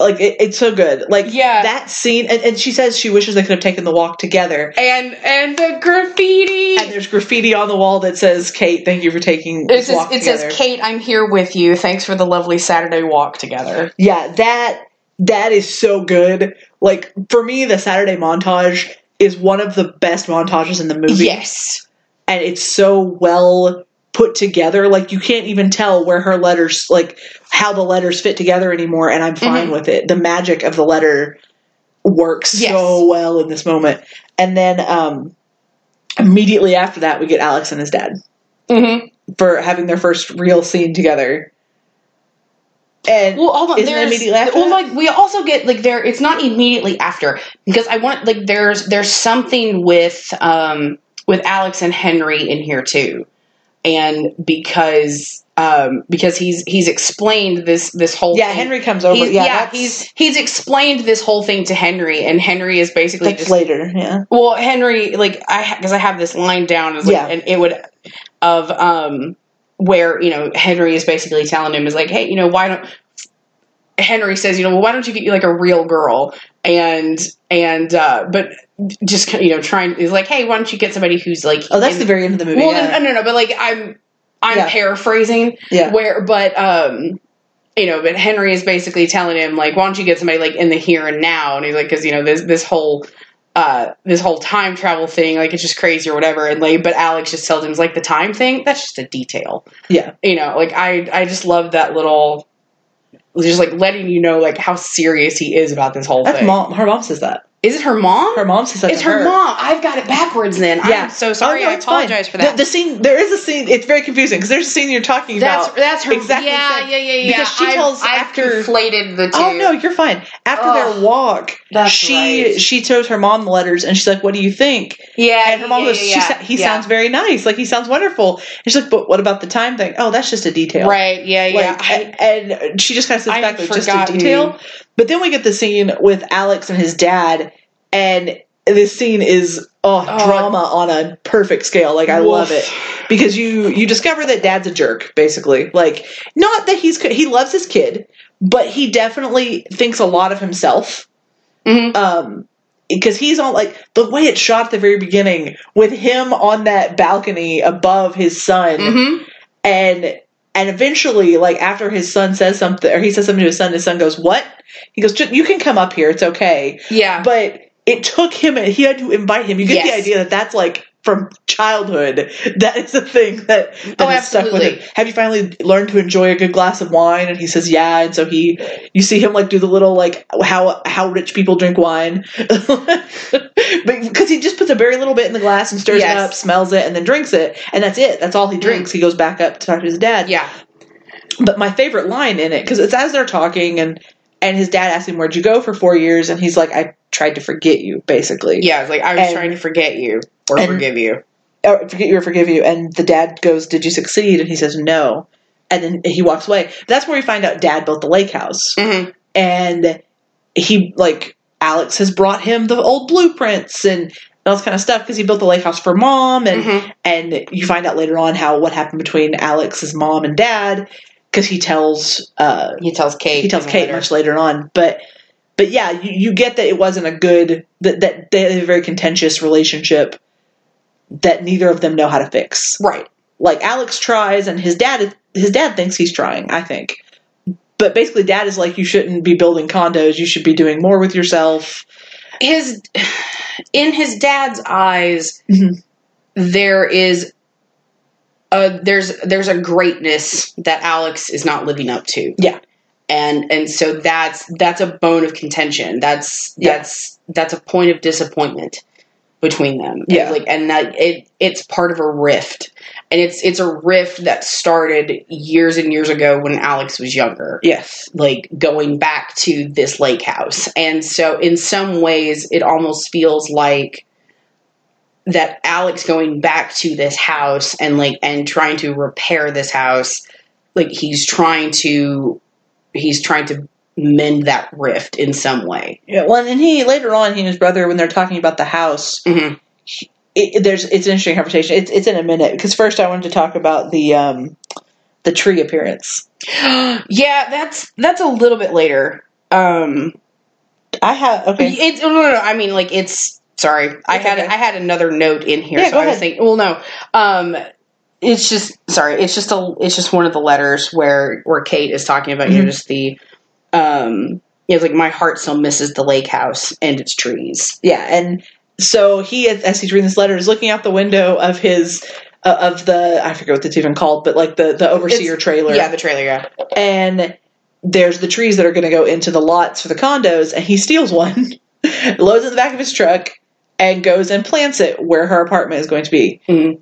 Like it, it's so good. Like Yeah. that scene, and, and she says she wishes they could have taken the walk together. And and the graffiti. And there's graffiti on the wall that says, "Kate, thank you for taking It this says, walk it together." says, Kate, I'm here with you. Thanks for the lovely Saturday walk together. yeah, that that is so good. Like for me, the Saturday montage is one of the best montages in the movie. Yes. and it's so well put together. Like you can't even tell where her letters, like how the letters fit together anymore. And I'm fine Mhm. with it. The magic of the letter works Yes. so well in this moment. And then, um, immediately after that, we get Alex and his dad Mm-hmm. for having their first real scene together. And Well, hold on. Isn't there's, immediately after well, that? like we also get like there. It's not immediately after because I want like there's there's something with um with Alex and Henry in here too, and because um because he's he's explained this this whole yeah, thing. Henry comes over. He's, yeah, yeah, he's he's explained this whole thing to Henry, and Henry is basically just later. Yeah, well, Henry, like I because I have this line down, is like, Yeah. and it would of um where you know Henry is basically telling him is like, hey, you know, why don't Henry says, you know, well, why don't you get you like a real girl and and uh but just you know trying is like, hey, why don't you get somebody who's like oh, that's in- the very end of the movie. well, yeah. no, no, no, but like I'm I'm Yeah. paraphrasing yeah, where but um you know but henry is basically telling him like why don't you get somebody like in the here and now and he's like because you know this this whole uh this whole time travel thing like it's just crazy or whatever and like but alex just tells him it's like the time thing that's just a detail yeah, you know like i i just love that little just like letting you know like how serious he is about this whole that's thing mom. Her mom says that. Is it her mom Her mom says that. it's to her, mom i've got it backwards then Yeah. i'm so sorry Oh, no, i it's fine. apologize for that The, the scene, there is a scene. It's very confusing because there's a scene you're talking that's about. that's her exactly yeah, yeah yeah yeah Because she I've- tells I've after- conflated the oh, two Oh no, you're fine. After Ugh. their walk, she right. she shows her mom the letters, and she's like, "What do you think?" Yeah, And her mom yeah, goes, yeah, she yeah, "He sounds very nice. Like he sounds wonderful." And she's like, "But what about the time thing? Oh, that's just a detail." right. Yeah, yeah. Like, I- and, she just kind of sits I'd back like just a detail. But then we get the scene with Alex and his dad, and this scene is oh, Oh. drama on a perfect scale. Like I love it because you you discover that dad's a jerk basically. Like not that he's he loves his kid, but he definitely thinks a lot of himself. Mhm. Um because he's on like the way it's shot at the very beginning with him on that balcony above his son Mhm. and and eventually like after his son says something or he says something to his son his son goes what? He goes you can come up here. It's okay. Yeah. but it took him he had to invite him. You get the idea that that's like from childhood that is a thing that, that Oh, stuck with him. absolutely. have you finally learned to enjoy a good glass of wine? And he says yeah. And so he you see him like do the little like how how rich people drink wine. But because he just puts a very little bit in the glass and stirs Yes. it up smells it and then drinks it. And that's it. That's all he mm-hmm. drinks. He goes back up to talk to his dad. Yeah. but my favorite line in it because it's as they're talking and and his dad asks him where'd you go for four years? And he's like i tried to forget you basically. Yeah. It's like I was And- trying to forget you or and- forgive you. or forget you or forgive you and the dad goes did you succeed and he says no and then he walks away that's where we find out dad built the lake house Mhm. and he like alex has brought him the old blueprints and all this kind of stuff because he built the lake house for mom and Mhm. and you find out later on how what happened between alex's mom and dad because he tells uh He tells Kate. he tells Kate letter. much later on. But but yeah, you, you get that it wasn't a good that that they had a very contentious relationship that neither of them know how to fix. Right. Like Alex tries, and his dad his dad thinks he's trying. I think, but basically, dad is like, you shouldn't be building condos. You should be doing more with yourself. His in his dad's eyes, Mhm. there is a there's there's a greatness that Alex is not living up to. Yeah. And and so that's that's a bone of contention. That's Yeah. that's that's a point of disappointment between them. Yeah. And like and that it it's part of a rift. And it's it's a rift that started years and years ago when Alex was younger Yes, like going back to this lake house. And so in some ways it almost feels like that Alex going back to this house and like and trying to repair this house like he's trying to he's trying to mend that rift in some way. yeah. Well, and he later on, he and his brother, when they're talking about the house, Mhm. it, there's it's an interesting conversation. It's it's in a minute because first I wanted to talk about the um the tree appearance. yeah, that's that's a little bit later. Um I have okay. It's no, no, no. I mean, like it's sorry. I had okay. I had another note in here, Yeah, so go I was thinking. Well, no. Um, it's just sorry. It's just a. It's just one of the letters where where Kate is talking about you know just the. Um, it's like my heart still misses the lake house and its trees. Yeah, and so he, as he's reading this letter, is looking out the window of his uh, of the I forget what it's even called, but like the the overseer It's- trailer. Yeah, the trailer. Yeah. and there's the trees that are going to go into the lots for the condos, and he steals one, loads it in the back of his truck, and goes and plants it where her apartment is going to be. Mhm.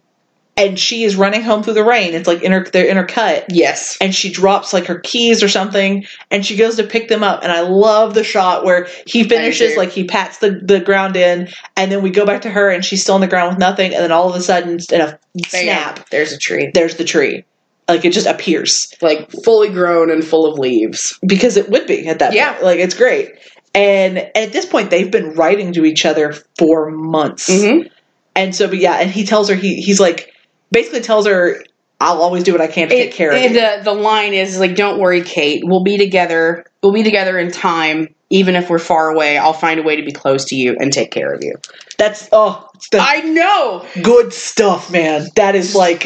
And she is running home through the rain. It's like inter- they're intercut. Yes. And she drops like her keys or something, and she goes to pick them up. And I love the shot where he finishes, like he pats the, the ground in, and then we go back to her, and she's still on the ground with nothing. And then all of a sudden, in a Bam, snap, There's a tree. there's the tree. Like it just appears Like fully grown and full of leaves. because it would be at that Yeah. point. Like it's great. And at this point, they've been writing to each other for months. Mm-hmm. And so, but yeah, and he tells her he he's like basically tells her, "I'll always do what I can to take care of you." The the line is like, "Don't worry, Kate. We'll be together. We'll be together in time. Even if we're far away, I'll find a way to be close to you and take care of you." That's oh, I know. good stuff, man. That is like.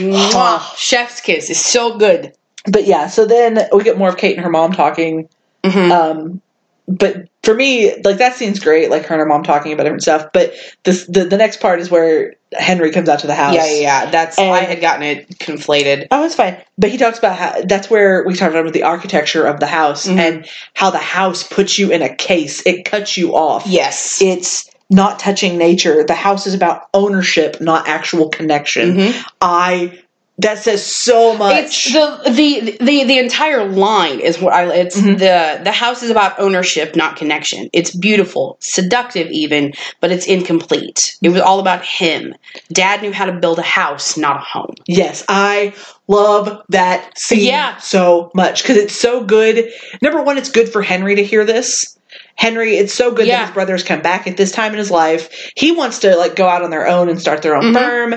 Chef's kiss is so good. but yeah. So then we get more of Kate and her mom talking. Mhm. Um, but for me, like that scene's great, like her and her mom talking about different stuff. But this, the the next part is where Henry comes out to the house. yeah, yeah, yeah. That's And- I had gotten it conflated. Oh, it's fine. But he talks about how that's where we talked about the architecture of the house Mhm. and how the house puts you in a case. It cuts you off. Yes. It's not touching nature. The house is about ownership, not actual connection. Mhm. I that says so much. It's the, the the the entire line is what I. It's Mhm. the the house is about ownership, not connection. It's beautiful, seductive, even, but it's incomplete. It was all about him. Dad knew how to build a house, not a home. yes, I love that scene Yeah. so much because it's so good. Number one, it's good for Henry to hear this. Henry, it's so good Yeah. that his brothers come back at this time in his life. He wants to like go out on their own and start their own Mhm. firm,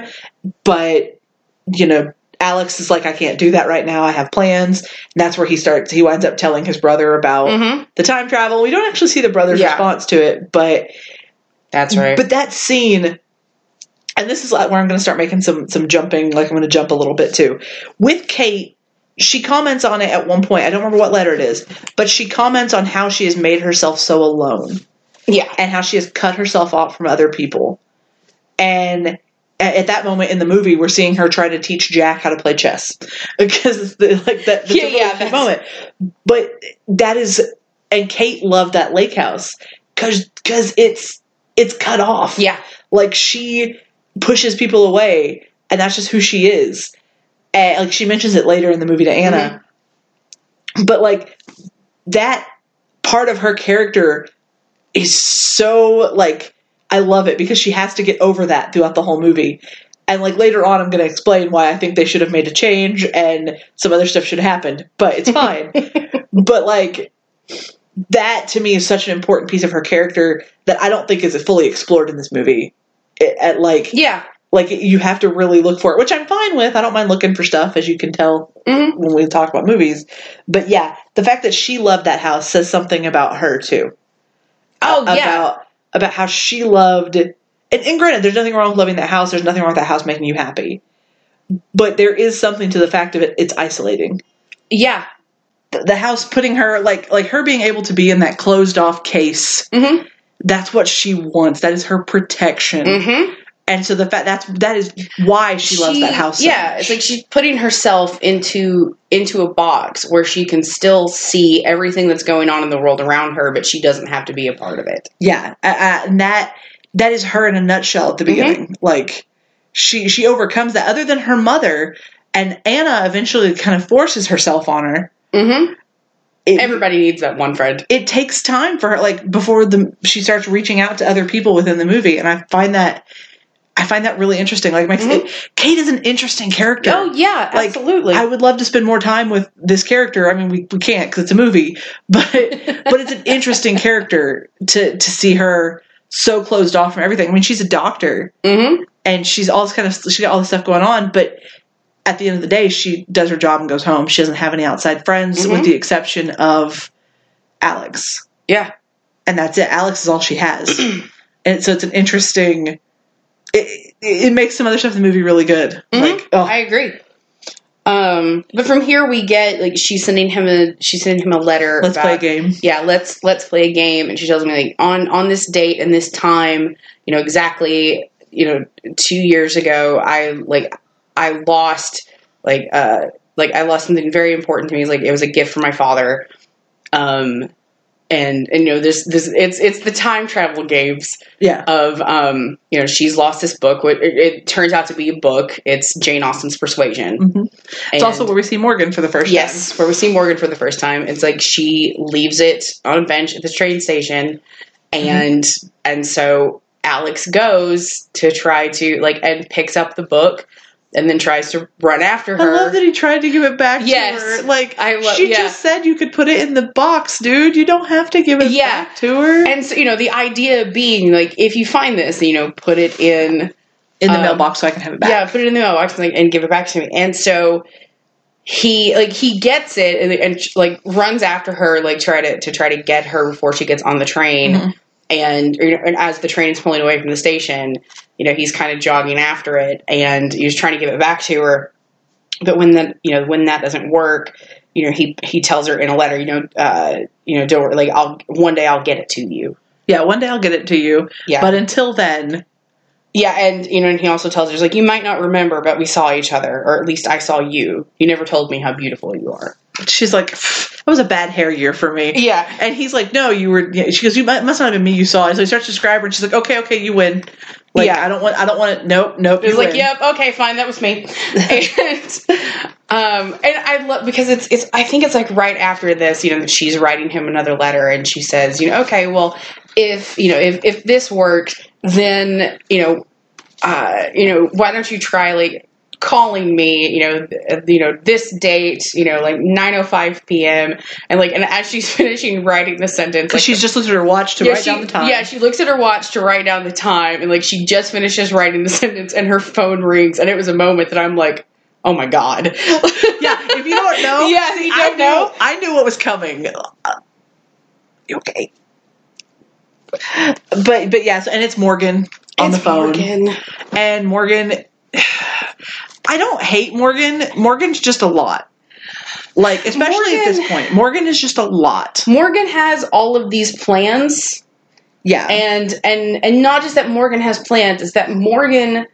but you know, Alex is like, I can't do that right now. I have plans. And that's where he starts. He winds up telling his brother about Mm-hmm. the time travel. We don't actually see the brother's Yeah. response to it, but That's right. but that scene, and this is like where I'm going to start making some some jumping. Like I'm going to jump a little bit too with Kate. She comments on it at one point. I don't remember what letter it is, but she comments on how she has made herself so alone yeah. and how she has cut herself off from other people. And at that moment in the movie, we're seeing her try to teach Jack how to play chess because the, like that. That's Yeah, a really yeah, that's- moment. But that is, and Kate loved that lake house because because it's it's cut off. Yeah. like she pushes people away, and that's just who she is. And like she mentions it later in the movie to mm-hmm. Anna, but like that part of her character is so like I love it because she has to get over that throughout the whole movie. And like later on I'm going to explain why I think they should have made a change and some other stuff should have happened, but it's fine. but like that to me is such an important piece of her character that I don't think is fully explored in this movie. It, at like Yeah. like you have to really look for it, which I'm fine with. I don't mind looking for stuff as you can tell Mhm. when we talk about movies. But yeah, the fact that she loved that house says something about her too. Oh about, yeah. About how she loved and, and granted, there's nothing wrong with loving that house. There's nothing wrong with that house making you happy. But there is something to the fact of it. It's isolating. Yeah. The, the house putting her like like her being able to be in that closed off case. Mm-hmm. That's what she wants. That is her protection. Mm-hmm. And so the fact that's that is why she, loves that house. so Yeah, much. it's like she's putting herself into into a box where she can still see everything that's going on in the world around her, but she doesn't have to be a part of it. Yeah, uh, uh, and that that is her in a nutshell at the Mm-hmm. beginning. Like she she overcomes that. Other than her mother, and Anna eventually kind of forces herself on her. Mm-hmm. It, Everybody needs that one friend. it takes time for her, like before the she starts reaching out to other people within the movie, and I find that I find that really interesting. Like, makes Mhm. it, Kate is an interesting character. Oh yeah, Like, absolutely. I would love to spend more time with this character. I mean, we, we can't because it's a movie, but but it's an interesting character to to see her so closed off from everything. I mean, she's a doctor mm-hmm. and she's all this kind of she got all this stuff going on, but at the end of the day, she does her job and goes home. She doesn't have any outside friends, Mhm. with the exception of Alex, Yeah. and that's it. Alex is all she has, and so it's an interesting. It, it makes some other stuff in the movie really good. Mhm. Like, oh, I agree. Um, but from here we get like she's sending him a she's sending him a letter. let's about, play a game. Yeah, let's let's play a game, and she tells me like on on this date and this time, you know exactly, you know, two years ago, I like I lost like uh like I lost something very important to me. Like it was a gift from my father. Um, and and you know this this it's it's the time travel games Yeah. of um you know she's lost this book. It, it turns out to be a book. It's Jane Austen's Persuasion. Mhm. It's also where we see Morgan for the first Yes, where we see Morgan for the first time. It's like she leaves it on a bench at the train station, and and so Alex goes to try to like and picks up the book, and then tries to run after her. I love that he tried to give it back Yes. to her. Like I lo- she yeah. just said you could put it in the box, dude. You don't have to give it Yeah. back to her. and so you know the idea being like if you find this, you know, put it in in the um, mailbox so I can have it back. Yeah, put it in the mailbox and, like, and give it back to me. And so he like he gets it and, and like runs after her like try to to try to get her before she gets on the train. Mhm. And, know, and as the train is pulling away from the station, you know he's kind of jogging after it and he's trying to give it back to her. But when that you know when that doesn't work, you know he he tells her in a letter, you know, uh, you know, don't worry, like I'll one day I'll get it to you. Yeah, one day I'll get it to you. Yeah. But until then, Yeah, and you know, and he also tells her, he's like, you might not remember, but we saw each other, or at least I saw you. You never told me how beautiful you are. she's like, "That was a bad hair year for me." Yeah, And he's like, "No, you were." yeah, She goes, "You must not have been me. You saw it." So he starts to describe her, and she's like, "Okay, okay, you win." Like, Yeah. I don't want. I don't want it. Nope, nope. He's you like, win. yep, okay, fine, that was me. and um, and I love because it's it's I think it's like right after this, you know, that she's writing him another letter, and she says, you know, okay, well, if you know, if if this worked, then you know, uh, you know, why don't you try like calling me, you know, th- you know, this date, you know, like 9:05 p.m. and like and as she's finishing writing the sentence, because like, she's just looked at her watch to yeah, write she, down the time. Yeah, she looks at her watch to write down the time, and like she just finishes writing the sentence, and her phone rings, and it was a moment that I'm like, oh my god. yeah. If you don't know, Yeah, you I don't knew, know. I knew what was coming. Uh, okay. But but yeah, so, and it's Morgan on It's the phone, Morgan. and Morgan. I don't hate Morgan. Morgan's just a lot. Like especially at this point, Morgan is just a lot. Morgan has all of these plans, Yeah, and and and not just that Morgan has plans, it's that Morgan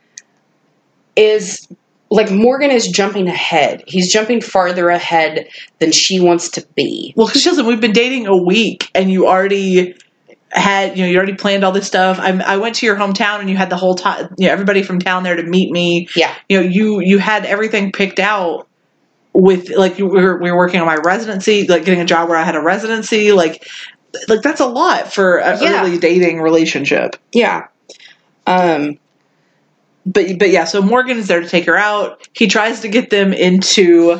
is like Morgan is jumping ahead. He's jumping farther ahead than she wants to be. Well, because listen, we've been dating a week, and you already had, you know, you already planned all this stuff. I, I went to your hometown, and you had the whole time, you know, everybody from town there to meet me. Yeah. You know, you you had everything picked out with like you we were, we were working on my residency, like getting a job where I had a residency, like like that's a lot for an Yeah. early dating relationship. Yeah. Um But but yeah, so Morgan is there to take her out. He tries to get them into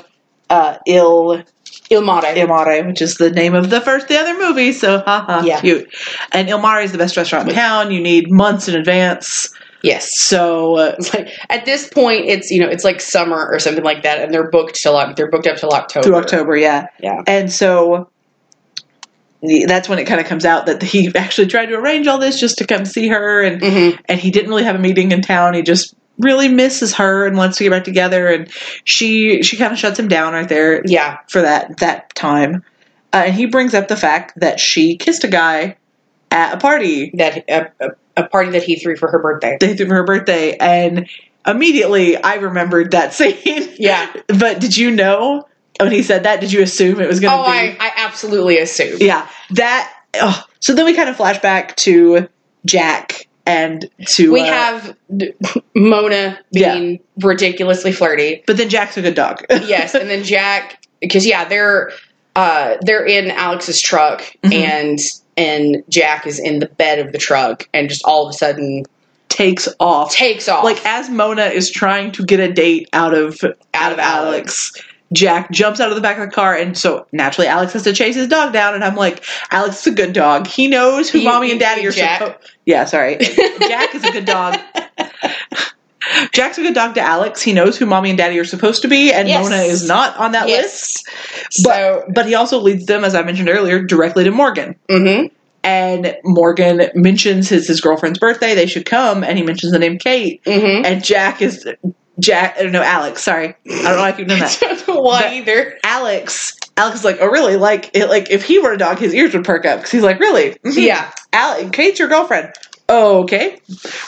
uh, Il Il Mare. Il Mare, which is the name of the first the other movie. So haha, Yeah. cute. And Il Mare is the best restaurant in town. You need months in advance. Yes. So uh, It's like at this point, it's you know it's like summer or something like that, and they're booked till they're booked up till October. through October, yeah. Yeah. And so that's when it kind of comes out that he actually tried to arrange all this just to come see her, and hmm and he didn't really have a meeting in town. He just really misses her and wants to get back together. And she she kind of shuts him down right there Yeah. for that that time. Uh, and he brings up the fact that she kissed a guy at a party That a, a, party that he threw for her birthday. they threw for her birthday, and immediately I remembered that scene. Yeah. But did you know when he said that? Did you assume it was going to Oh, be? I, I absolutely assume. yeah, that. Oh. So then we kind of flash back to Jack and to We uh, have Mona being ridiculously flirty. but then Jack's a good dog. Yes, and then Jack, because yeah, they're uh, they're in Alex's truck, Mhm. and and Jack is in the bed of the truck, and just all of a sudden takes off. takes off. Like as Mona is trying to get a date out of out of Alex, Jack jumps out of the back of the car, and so naturally Alex has to chase his dog down. And I'm like, Alex is a good dog. He knows who You- mommy and daddy are Jack? supposed. Yeah, sorry. Jack is a good dog. Jack's a good dog to Alex. He knows who mommy and daddy are supposed to be, and Yes. Mona is not on that Yes. list. so, But he also leads them, as I mentioned earlier, directly to Morgan. hmm And Morgan mentions his his girlfriend's birthday. They should come, and he mentions the name Kate. hmm And Jack is Jack. I don't know Alex. Sorry, I don't know why I keep doing I don't know why But- either. Alex. Alex is like, oh really? Like, it, like if he were a dog, his ears would perk up because he's like, really? Mhm. Yeah. Alex, Kate's your girlfriend. okay,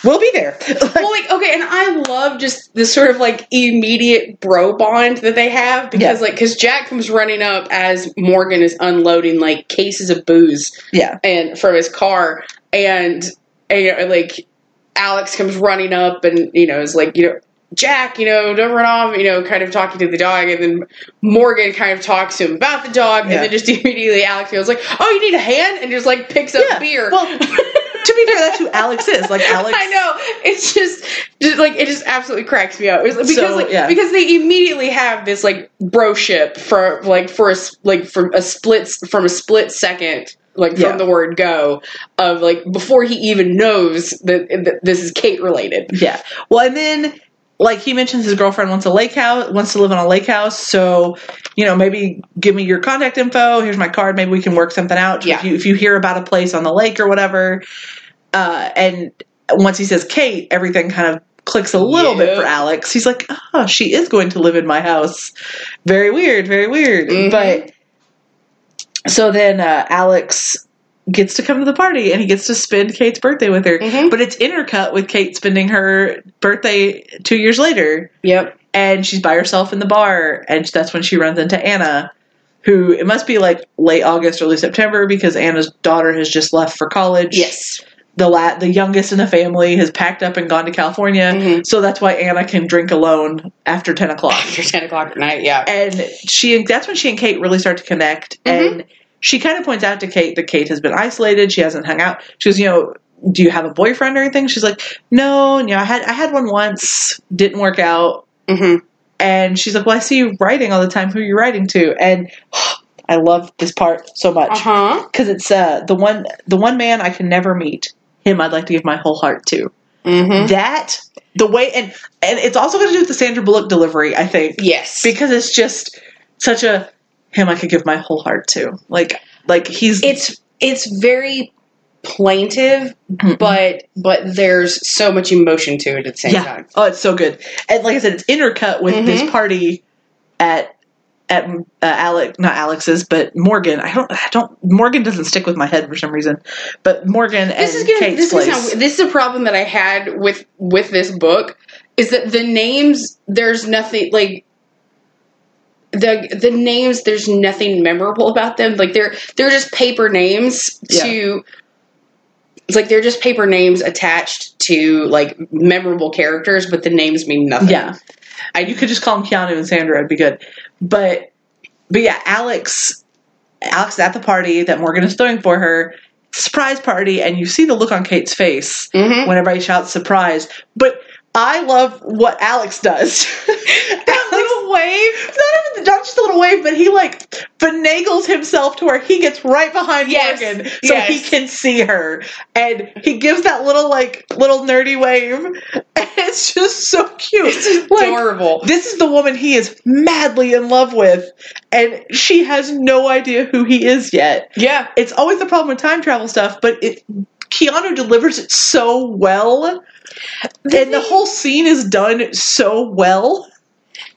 we'll be there. Like, well, like okay, and I love just this sort of like immediate bro bond that they have because Yeah. like because Jack comes running up as Morgan is unloading like cases of booze yeah, and from his car, and, and you know, like Alex comes running up and you know is like you know. Jack, you know, don't run off, you know, kind of talking to the dog, and then Morgan kind of talks to him about the dog, Yeah. and then just immediately Alex goes like, "Oh, you need a hand," and just like picks up Yeah. beer. Well, to be fair, that's who Alex is. Like Alex, I know. It's just, just like it just absolutely cracks me up. It's because So, like yeah. because they immediately have this like broship for like for a like from a split from a split second like from Yeah. the word go of like before he even knows that, that this is Kate related. Yeah. Well, and then like he mentions his girlfriend wants a lake house, wants to live on a lake house. So, you know, maybe give me your contact info. Here's my card. Maybe we can work something out. Yeah. If you if you hear about a place on the lake or whatever. Uh, and once he says Kate, everything kind of clicks a little bit for Alex. He's like, oh, she is going to live in my house. Very weird. Very weird. Mhm. But so then uh, Alex gets to come to the party and he gets to spend Kate's birthday with her. Mhm. But it's intercut with Kate spending her birthday two years later, Yep. and she's by herself in the bar, and that's when she runs into Anna, who it must be like late August, early September because Anna's daughter has just left for college. Yes. The la- the youngest in the family has packed up and gone to California, Mhm. so that's why Anna can drink alone after ten o'clock After ten o'clock at night. Yeah. and she that's when she and Kate really start to connect Mhm. and she kind of points out to Kate that Kate has been isolated. She hasn't hung out. She goes you know do you have a boyfriend or anything? She's like no you know I had I had one once. Didn't work out. Hmm and she's like well I see you writing all the time. Who are you writing to? And I love this part so much because it's uh the one the one man I can never meet him I'd like to give my whole heart to. Hmm that the way and and it's also going to do with the Sandra Bullock delivery I think. Yes. because it's just such a him I could give my whole heart to. Like like he's it's it's very plaintive, Mhm. but but there's so much emotion to it at the same yeah. time. Oh, it's so good. And like I said, it's intercut with Mhm. this party at at uh, Alex, not Alex's, but Morgan. I don't, I don't. Morgan doesn't stick with my head for some reason, but Morgan and This is gonna, Kate's this place. is how, this is a problem that I had with with this book is that the names there's nothing like the the names there's nothing memorable about them like they're they're just paper names to it's like they're just paper names attached to like memorable characters but the names mean nothing yeah, I, you could just call them Keanu and Sandra. It'd be good. But but yeah, Alex, Alex is at the party that Morgan is throwing for her. Surprise party, and you see the look on Kate's face. Mhm. when everybody shouts surprise. But I love what Alex does. that little wave It's not even not just a little wave, but he like finagles himself to where he gets right behind Yes, Morgan so yes. he can see her, and he gives that little like little nerdy wave, and it's just so cute. it's Like, adorable this is the woman he is madly in love with, and she has no idea who he is yet. yeah It's always the problem with time travel stuff, but it Keanu delivers it so well. and the whole scene is done so well.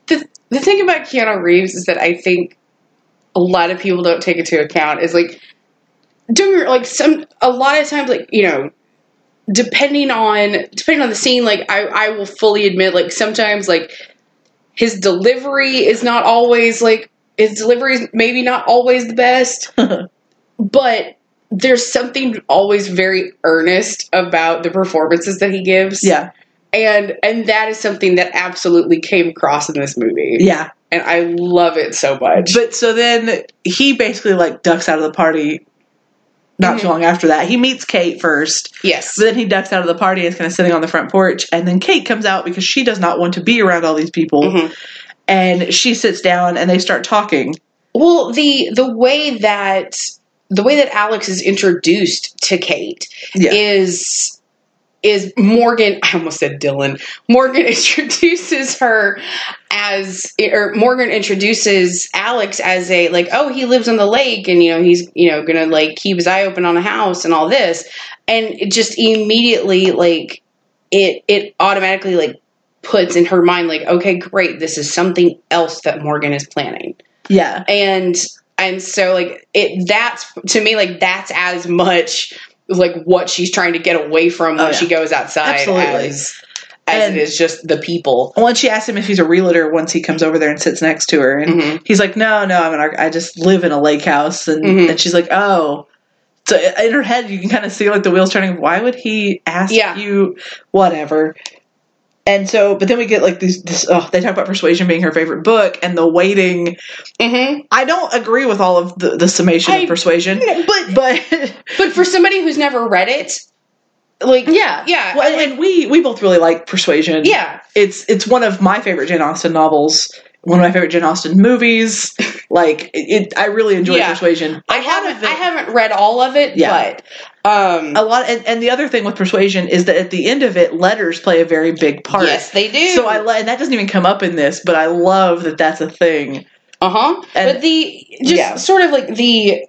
the the thing about Keanu Reeves is that I think a lot of people don't take into account is like doing like some a lot of times like you know depending on depending on the scene like I I will fully admit like sometimes like his delivery is not always like his delivery is maybe not always the best but there's something always very earnest about the performances that he gives yeah, and and that is something that absolutely came across in this movie yeah. and i love it so much But so then he basically like ducks out of the party. Not too Mhm. long after that, he meets Kate first, yes but then he ducks out of the party and is kind of sitting on the front porch. And then Kate comes out because she does not want to be around all these people, Mhm. and she sits down and they start talking. well the the way that the way that alex is introduced to kate Yeah, is is morgan i almost said dylan. Morgan introduces her as or morgan introduces alex as a like oh he lives on the lake and you know he's you know gonna like keep his eye open on a house and all this. And it just immediately like it it automatically like puts in her mind like okay great this is something else that morgan is planning. Yeah, and and so like it that's to me like that's as much like what she's trying to get away from when Oh, yeah. she goes outside Absolutely. as as And- it is just the people. Once she asks him if he's a realtor, once he comes over there and sits next to her, and Mhm. he's like, "No, no, I'm an arch- I just live in a lake house," and Mhm. and she's like, "Oh." So in her head, you can kind of see like the wheels turning. Why would he ask Yeah. you? Whatever. And so, but then we get like these. This, oh, they talk about persuasion being her favorite book, and the waiting. Mm-hmm. I don't agree with all of the, the summation I- of persuasion, But but but for somebody who's never read it, like yeah, yeah, Well, I and we we both really like persuasion. yeah, it's it's one of my favorite Jane Austen novels. One of my favorite Jane Austen movies. Like it, it I really enjoy Yeah. Persuasion. I haven't it- I haven't read all of it, Yeah. but um, a lot, and, and the other thing with Persuasion is that at the end of it, letters play a very big part. yes, they do. So I and that doesn't even come up in this, but I love that that's a thing. Uh huh. But the just yeah. sort of like the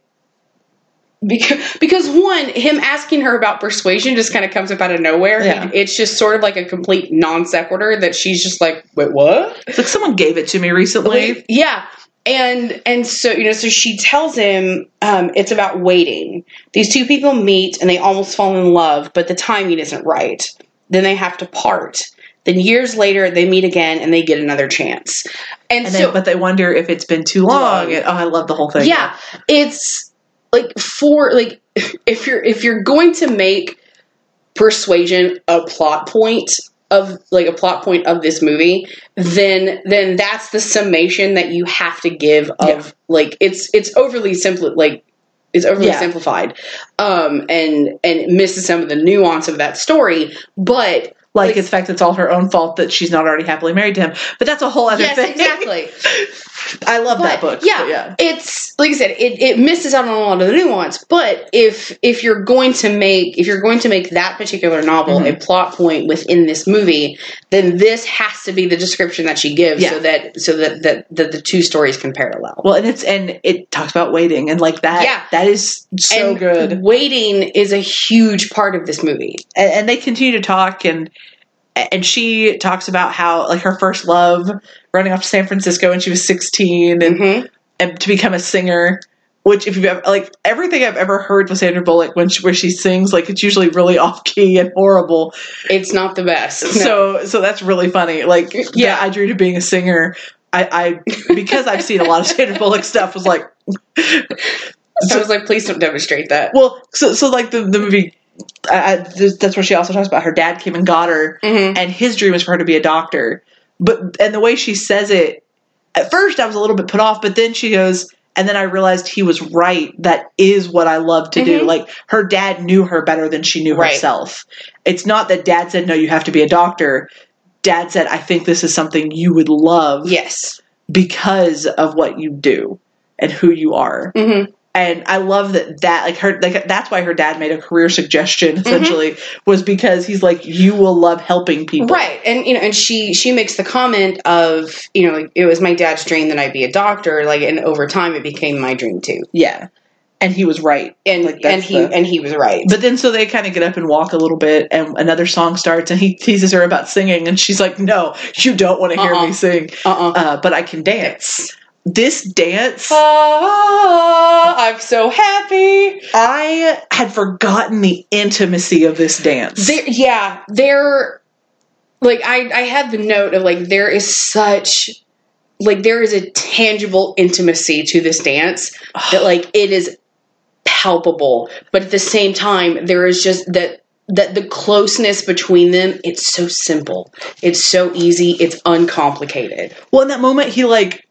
because because one him asking her about persuasion just kind of comes up out of nowhere. Yeah. It's just sort of like a complete non sequitur that she's just like, wait, what? It's like someone gave it to me recently. Yeah. And and so you know, so she tells him um, it's about waiting. These two people meet and they almost fall in love, but the timing isn't right. Then they have to part. Then years later, they meet again and they get another chance. And, And so, then, but they wonder if it's been too long. long. And, oh, I love the whole thing. yeah, it's like for like if you're if you're going to make persuasion a plot point of like a plot point of this movie then then that's the summation that you have to give of Yeah. like it's it's overly simple like it's overly Yeah. simplified um and and misses some of the nuance of that story but like, Like- it's the fact it's all her own fault that she's not already happily married to him. But that's a whole other yes thing. exactly I love that book. Yeah, yeah. it's like I said, it, it misses out on a lot of the nuance. But if if you're going to make if you're going to make that particular novel Mhm. a plot point within this movie, then this has to be the description that she gives, Yeah. so that so that, that that the two stories can parallel. Well, and it's and it talks about waiting and like that. Yeah. that is so and good. Waiting is a huge part of this movie. And, and they continue to talk and and she talks about how like her first love running off to San Francisco when she was sixteen and, hmm and to become a singer. Which, if you've ever like everything I've ever heard with Sandra Bullock when she, where she sings, like it's usually really off key and horrible. It's not the best. No. So, so that's really funny. Like, yeah, Yeah. I dreamed of being a singer. I, I because I've seen a lot of Sandra Bullock stuff. Was like, so, I was like, please don't demonstrate that. Well, so so like the the movie, I, I, that's where she also talks about her dad came and got her, Mhm. and his dream is for her to be a doctor. But and the way she says it, at first I was a little bit put off, but then she goes, and then I realized he was right. That is what I love to do. Mhm. Like her dad knew her better than she knew Right. herself. It's not that dad said no, you have to be a doctor. Dad said, I think this is something you would love Yes. because of what you do and who you are hmm and I love that that like her like that's why her dad made a career suggestion essentially was because he's like you will love helping people Right. And you know, and she she makes the comment of, you know, like it was my dad's dream that I'd be a doctor, like and over time it became my dream too. yeah and he was right And Like, and he the- and he was right. but then so they kind of get up and walk a little bit and another song starts and he teases her about singing and she's like no you don't want to hear Uh-uh. me sing uh-uh. uh, but I can dance this dance Ah, I'm so happy. I had forgotten the intimacy of this dance There, yeah, there. Like I, I had the note of like there is such, like there is a tangible intimacy to this dance that like it is palpable, but at the same time there is just that that the closeness between them. It's so simple. It's so easy. It's uncomplicated. well in that moment he like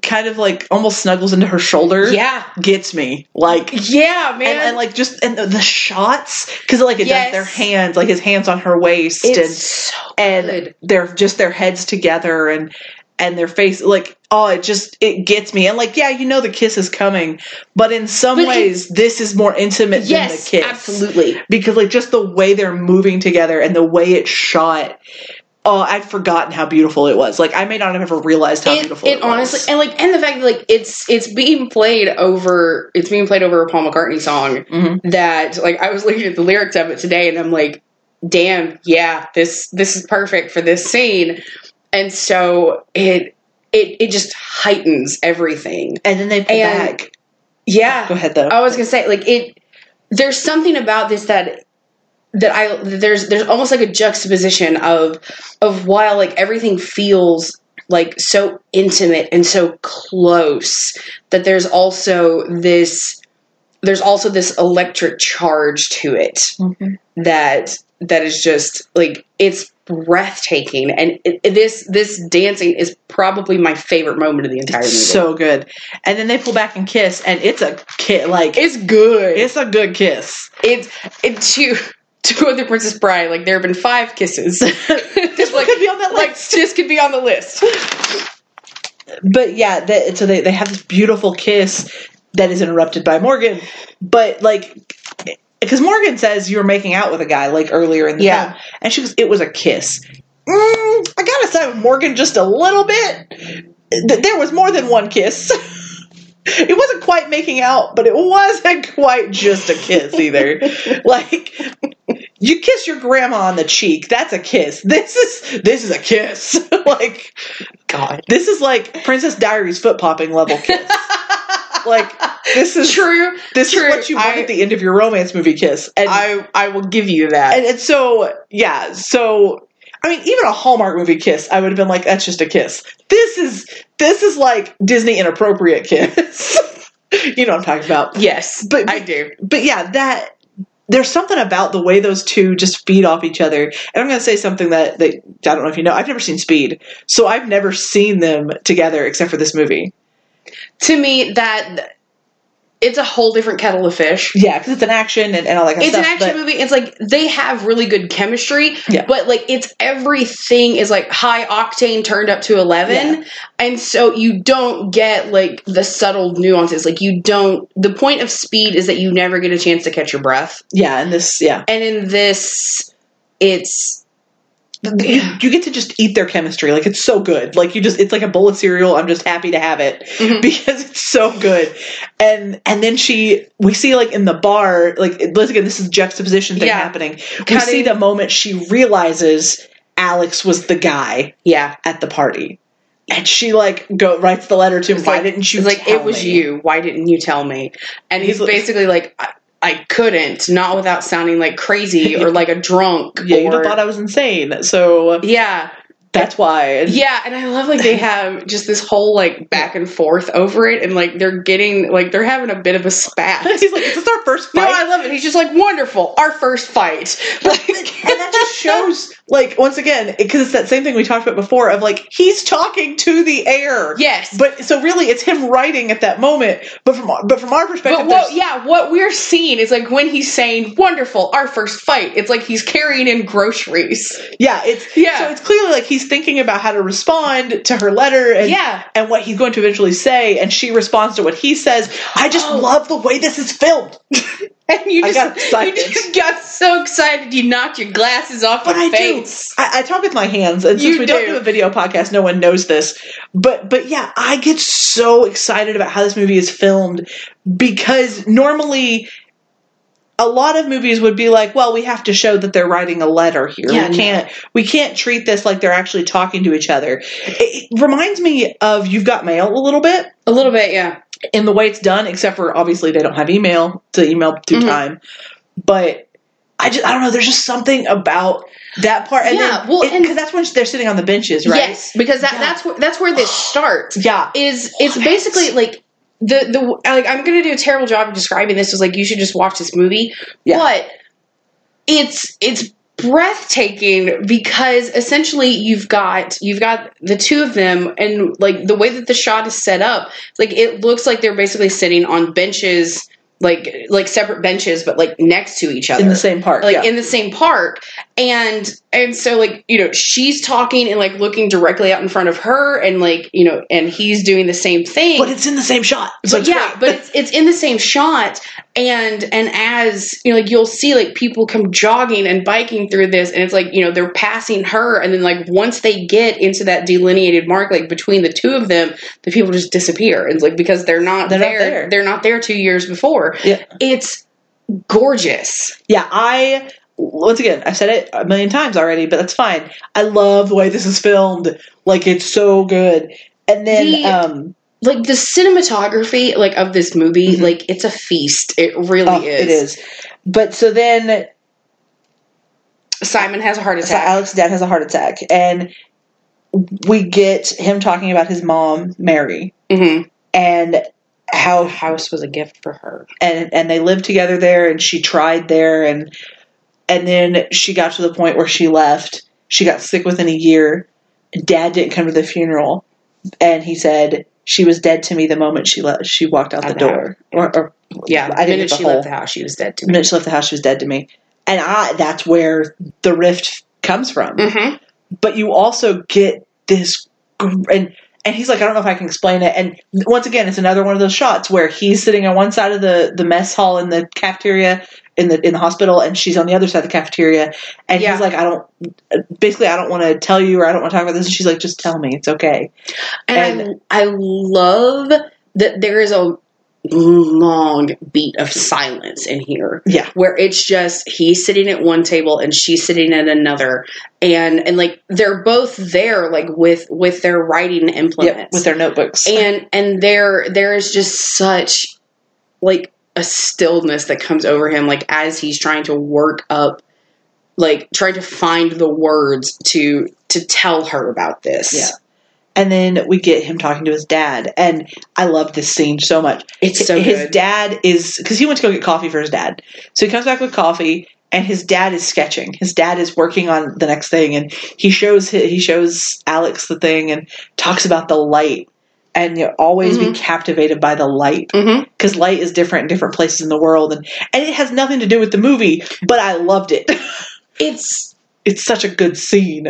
kind of like almost snuggles into her shoulder Yeah, gets me like yeah, man. and, and like just and the, the shots because like it Yes. does their hands like his hands on her waist it's so and good. and they're just their heads together and and their face like oh it just it gets me and like yeah you know the kiss is coming but in some But it- ways this is more intimate Yes, than the kiss absolutely. because like just the way they're moving together and the way it's shot oh i'd forgotten how beautiful it was. Like i may not have ever realized how it, beautiful it it, honestly and like and the fact that like it's it's being played over it's being played over a Paul McCartney song Mhm. that like I was looking at the lyrics of it today and I'm like damn yeah this this is perfect for this scene. And so it it it just heightens everything. And then they pull and- back. yeah. Go ahead though. I was gonna say like it there's something about this that that I there's there's almost like a juxtaposition of of while like everything feels like so intimate and so close that there's also this there's also this electric charge to it Mm-hmm. that that is just like it's breathtaking and it, it- this this dancing is probably my favorite moment of the entire movie. So good. And then they pull back and kiss, and it's a kiss. Like it's good. it's a good kiss. it's it to to other Princess Bride. Like there have been five kisses. this one could be on that like, list. This could be on the list. But yeah, that, so they they have this beautiful kiss that is interrupted by Morgan. But like, because Morgan says you were making out with a guy like earlier in the Yeah. film, and she goes, "It was a kiss." Mm, I gotta side with Morgan just a little bit. There was more than one kiss. It wasn't quite making out, but it wasn't quite just a kiss either. like you kiss your grandma on the cheek, that's a kiss. This is this is a kiss. like God, this is like Princess Diaries foot popping level kiss. like this is true. this true. is what you want I- at the end of your romance movie kiss. And I I will give you that. and, and so yeah, so I mean, even a Hallmark movie kiss, I would have been like, that's just a kiss. This is this is like Disney inappropriate kiss. you know what I'm talking about. yes, But- I do. But yeah, that there's something about the way those two just feed off each other. And I'm going to say something that, that I don't know if you know. I've never seen Speed, so I've never seen them together except for this movie. To me, that it's a whole different kettle of fish. Yeah, because it's an action and, and all that kind It's of an action but- movie. It's like they have really good chemistry, Yeah. but like it's everything is like high octane turned up to eleven, Yeah. and so you don't get like the subtle nuances. Like you don't. The point of speed is that you never get a chance to catch your breath, Yeah, and this, yeah. and in this, it's You, you get to just eat their chemistry. Like, it's so good. Like, you just, it's like a bowl of cereal. I'm just happy to have it Mhm. because it's so good. And, and then she, we see like in the bar, like, let's again, this is juxtaposition thing Yeah. happening. We Cutting- see the moment she realizes Alex was the guy yeah. at the party. And she like go writes the letter to him. Why like- didn't you? Like it was me?" you. Why didn't you tell me? And he's, He's like- basically like. I, I couldn't, not without sounding like crazy or like a drunk. Yeah, you'd or, have thought I was insane. So yeah, that's why. Yeah, and I love like they have just this whole like back and forth over it, and like they're getting like they're having a bit of a spat. he's like, "Is this our first fight?" No. I love it. He's just like wonderful, our first fight. Like, and that just shows, like, once again, because it's that same thing we talked about before of like he's talking to the air. yes, But so really, it's him writing at that moment. But from but from our perspective, But what, yeah, what we're seeing is like when he's saying "wonderful, our first fight." It's like he's carrying in groceries. yeah, it's Yeah. So it's clearly like he's thinking about how to respond to her letter and Yeah. and what he's going to eventually say, and she responds to what he says. I just Oh. love the way this is filmed. And you just, got excited. you just got so excited you knocked your glasses off But your I face. do. I, I talk with my hands, and since You we don't do. do a video podcast, no one knows this. But but yeah, I get so excited about how this movie is filmed because normally. A lot of movies would be like, well, we have to show that they're writing a letter here. Yeah, we can't we can't treat this like they're actually talking to each other. It, it reminds me of You've Got Mail a little bit A little bit, yeah. In the way it's done, except for obviously they don't have email to email through Mhm. time. But I just I don't know. There's just something about that part, and Yeah, well, and- because that's when they're sitting on the benches, right? Yes, because that, Yeah. that's where that's where this starts. Yeah, Is it's What? basically like the the like I'm gonna do a terrible job of describing this. Is like you should just watch this movie, Yeah. but it's it's breathtaking because essentially you've got you've got the two of them and like the way that the shot is set up like it looks like they're basically sitting on benches like like separate benches but like next to each other in the same park. like yeah. in the same park and and so like you know she's talking and like looking directly out in front of her and like you know and he's doing the same thing but it's in the same shot. So but yeah great. but it's, it's in the same shot and and as you know like you'll see like people come jogging and biking through this and it's like you know they're passing her and then like once they get into that delineated mark like between the two of them the people just disappear and it's like because they're not They're not there there. they're not there two years before Yeah. it's gorgeous yeah, I once again I've said it a million times already, but that's fine. I love the way this is filmed. Like it's so good. And then The- um, like the cinematography like of this movie Mhm. like it's a feast it really oh, is it is. But so then Simon has a heart so attack. Alex's dad has a heart attack, and we get him talking about his mom, Mary, hmm and The how house was a gift for her. and and they lived together there, and she tried there, and and then she got to the point where she left. She got sick within a year. Dad didn't come to the funeral, and he said she was dead to me the moment she left. She walked out the the door, or, or Yeah, I didn't the she whole- left the house, she was dead to the me. minute she left the house, she was dead to me, and I that's where the rift comes from. hmm But you also get this, and and he's like, I don't know if I can explain it. And once again, it's another one of those shots where he's sitting on one side of the the mess hall in the cafeteria in the in the hospital, and she's on the other side of the cafeteria, and Yeah. he's like, I don't, basically, I don't want to tell you or I don't want to talk about this. And she's like, just tell me, it's okay. And, And- I, I love that there is a long beat of silence in here. Yeah. Where it's just he's sitting at one table and she's sitting at another. And and like they're both there like with with their writing implements. Yep, with their notebooks. and and there there is just such like a stillness that comes over him like as he's trying to work up like trying to find the words to to tell her about this. Yeah. And then we get him talking to his dad, and I love this scene so much. It's so his good. dad is because he went to go get coffee for his dad, so he comes back with coffee, and his dad is sketching. His dad is working on the next thing, and he shows he shows Alex the thing and talks about the light, and you always be mm-hmm. captivated by the light mm-hmm. because light is different in different places in the world, and and it has nothing to do with the movie, but I loved it. It's it's such a good scene.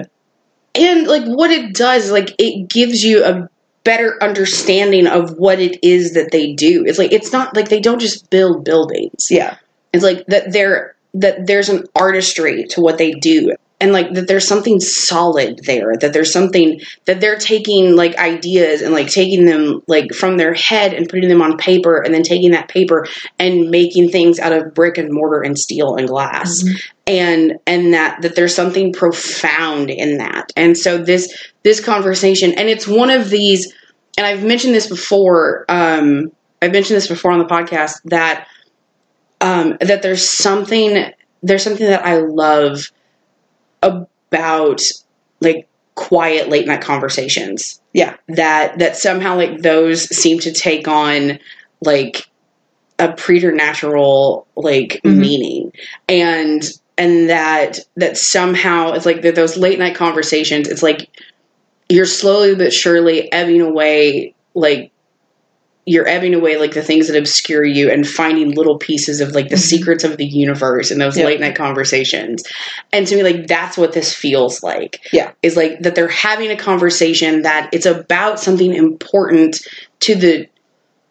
and like what it does like it gives you a better understanding of what it is that they do. It's like it's not like they don't just build buildings. Yeah, It's like that there that there's an artistry to what they do. And like that there's something solid there, that there's something that they're taking like ideas and like taking them like from their head and putting them on paper and then taking that paper and making things out of brick and mortar and steel and glass. And and that that there's something profound in that. And so this this conversation and it's one of these and I've mentioned this before um I've mentioned this before on the podcast that um, that there's something there's something that I love about like quiet late night conversations. Yeah. That that somehow like those seem to take on like a preternatural like Mhm. meaning. And and that that somehow it's like that those late night conversations, it's like you're slowly but surely ebbing away like you're ebbing away like the things that obscure you and finding little pieces of like the Mhm. secrets of the universe in those Yeah. late night conversations. And to me, like that's what this feels like. Yeah. Is like that they're having a conversation that it's about something important to the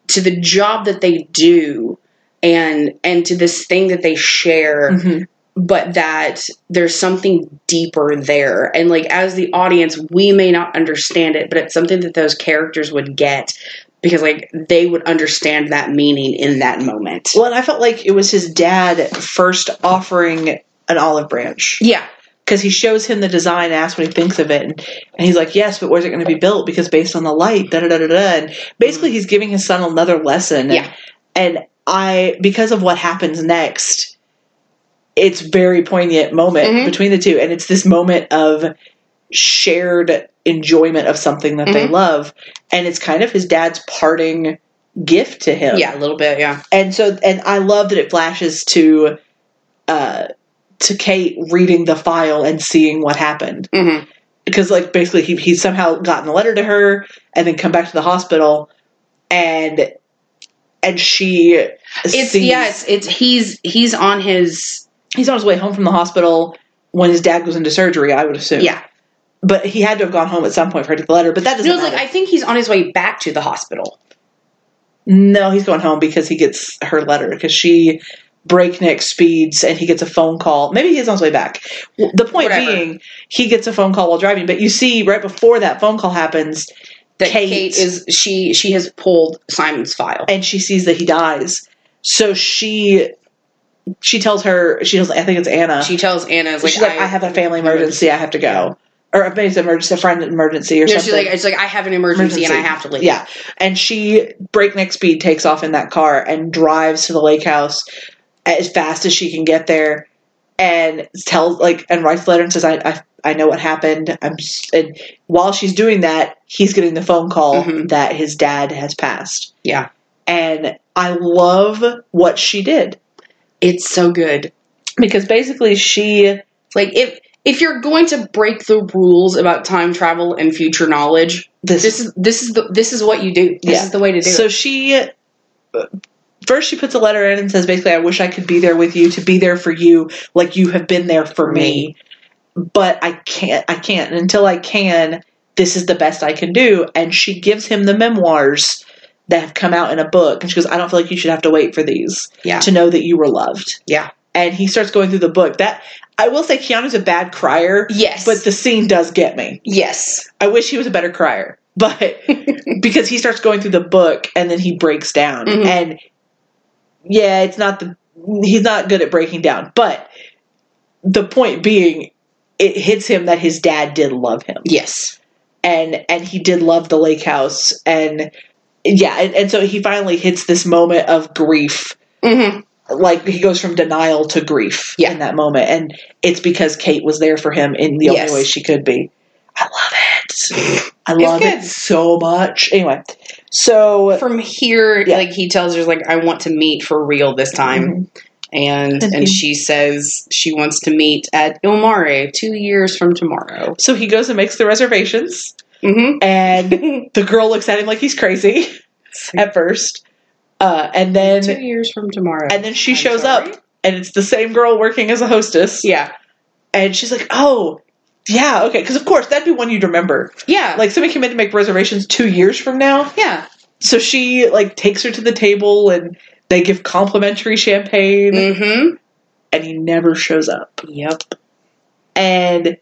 to the job that they do and and to this thing that they share Mhm. but that there's something deeper there. And like as the audience, we may not understand it, but it's something that those characters would get because like they would understand that meaning in that moment. Well, and I felt like it was his dad first offering an olive branch Yeah. because he shows him the design and asks what he thinks of it, and, and he's like, "Yes, but where's it going to be built? Because based on the light, da da da da da." And basically, he's giving his son another lesson. And, Yeah. and I, because of what happens next, it's very poignant moment Mhm. between the two, and it's this moment of shared enjoyment of something that they Mhm. love, and it's kind of his dad's parting gift to him Yeah, a little bit, yeah. and so and I love that it flashes to uh to Kate reading the file and seeing what happened hmm because like basically he he somehow gotten a letter to her and then come back to the hospital and and she It's sees, yeah, it's, it's he's he's on his he's on his way home from the hospital when his dad goes into surgery I would assume yeah. But he had to have gone home at some point for her to get the letter but that doesn't No, it's like. I think he's on his way back to the hospital. No, he's going home because he gets her letter because she breakneck speeds and he gets a phone call. Maybe he's on his way back. The point Whatever. being, he gets a phone call while driving, but you see right before that phone call happens That Kate- Kate, is she she has pulled Simon's file. and she sees that he dies. So she she tells her she tells I think it's Anna. She tells Anna like she's like, I, have a family emergency, I have to go. Or maybe it's emergency, a friend emergency or No, something. she's like it's like I have an emergency, and I have to leave. Yeah. And she breakneck speed takes off in that car and drives to the lake house as fast as she can get there and tells like and writes a letter and says I I, I know what happened. I'm and while she's doing that, he's getting the phone call Mhm. that his dad has passed. Yeah. And I love what she did It's so good. because basically she Like if if you're going to break the rules about time travel and future knowledge, this, this is this is the this is what you do. This Yeah. is the way to do so it. So she uh, first she puts a letter in and says basically I wish I could be there with you to be there for you like you have been there for me. But I can't I can't and until I can this is the best I can do and she gives him the memoirs that have come out in a book and she goes I don't feel like you should have to wait for these Yeah. to know that you were loved. Yeah. And he starts going through the book. That I will say Keanu's a bad crier, Yes. but the scene does get me. yes. I wish he was a better crier, but because he starts going through the book and then he breaks down, Mhm. and yeah, it's not the he's not good at breaking down, but the point being, it hits him that his dad did love him, Yes. and and he did love the lake house, and yeah, and, and so he finally hits this moment of grief. hmm Like he goes from denial to grief Yeah. in that moment, and it's because Kate was there for him in the Yes. only way she could be. I love it. I love it so much. Anyway, so From here, Yeah. like he tells her, like, I want to meet for real this time. Mhm. And And and he- she says she wants to meet at Il Mare two years from tomorrow. so he goes and makes the reservations, Mm-hmm. and the girl looks at him like he's crazy at first, uh, and then two years from tomorrow. and then she I'm shows sorry? up, and it's the same girl working as a hostess, Yeah. and she's like, "Oh, yeah, okay," because of course that'd be one you'd remember. Yeah. Like somebody came in to make reservations two years from now, yeah. so she like takes her to the table and they give complimentary champagne, Mm-hmm. and he never shows up. Yep. And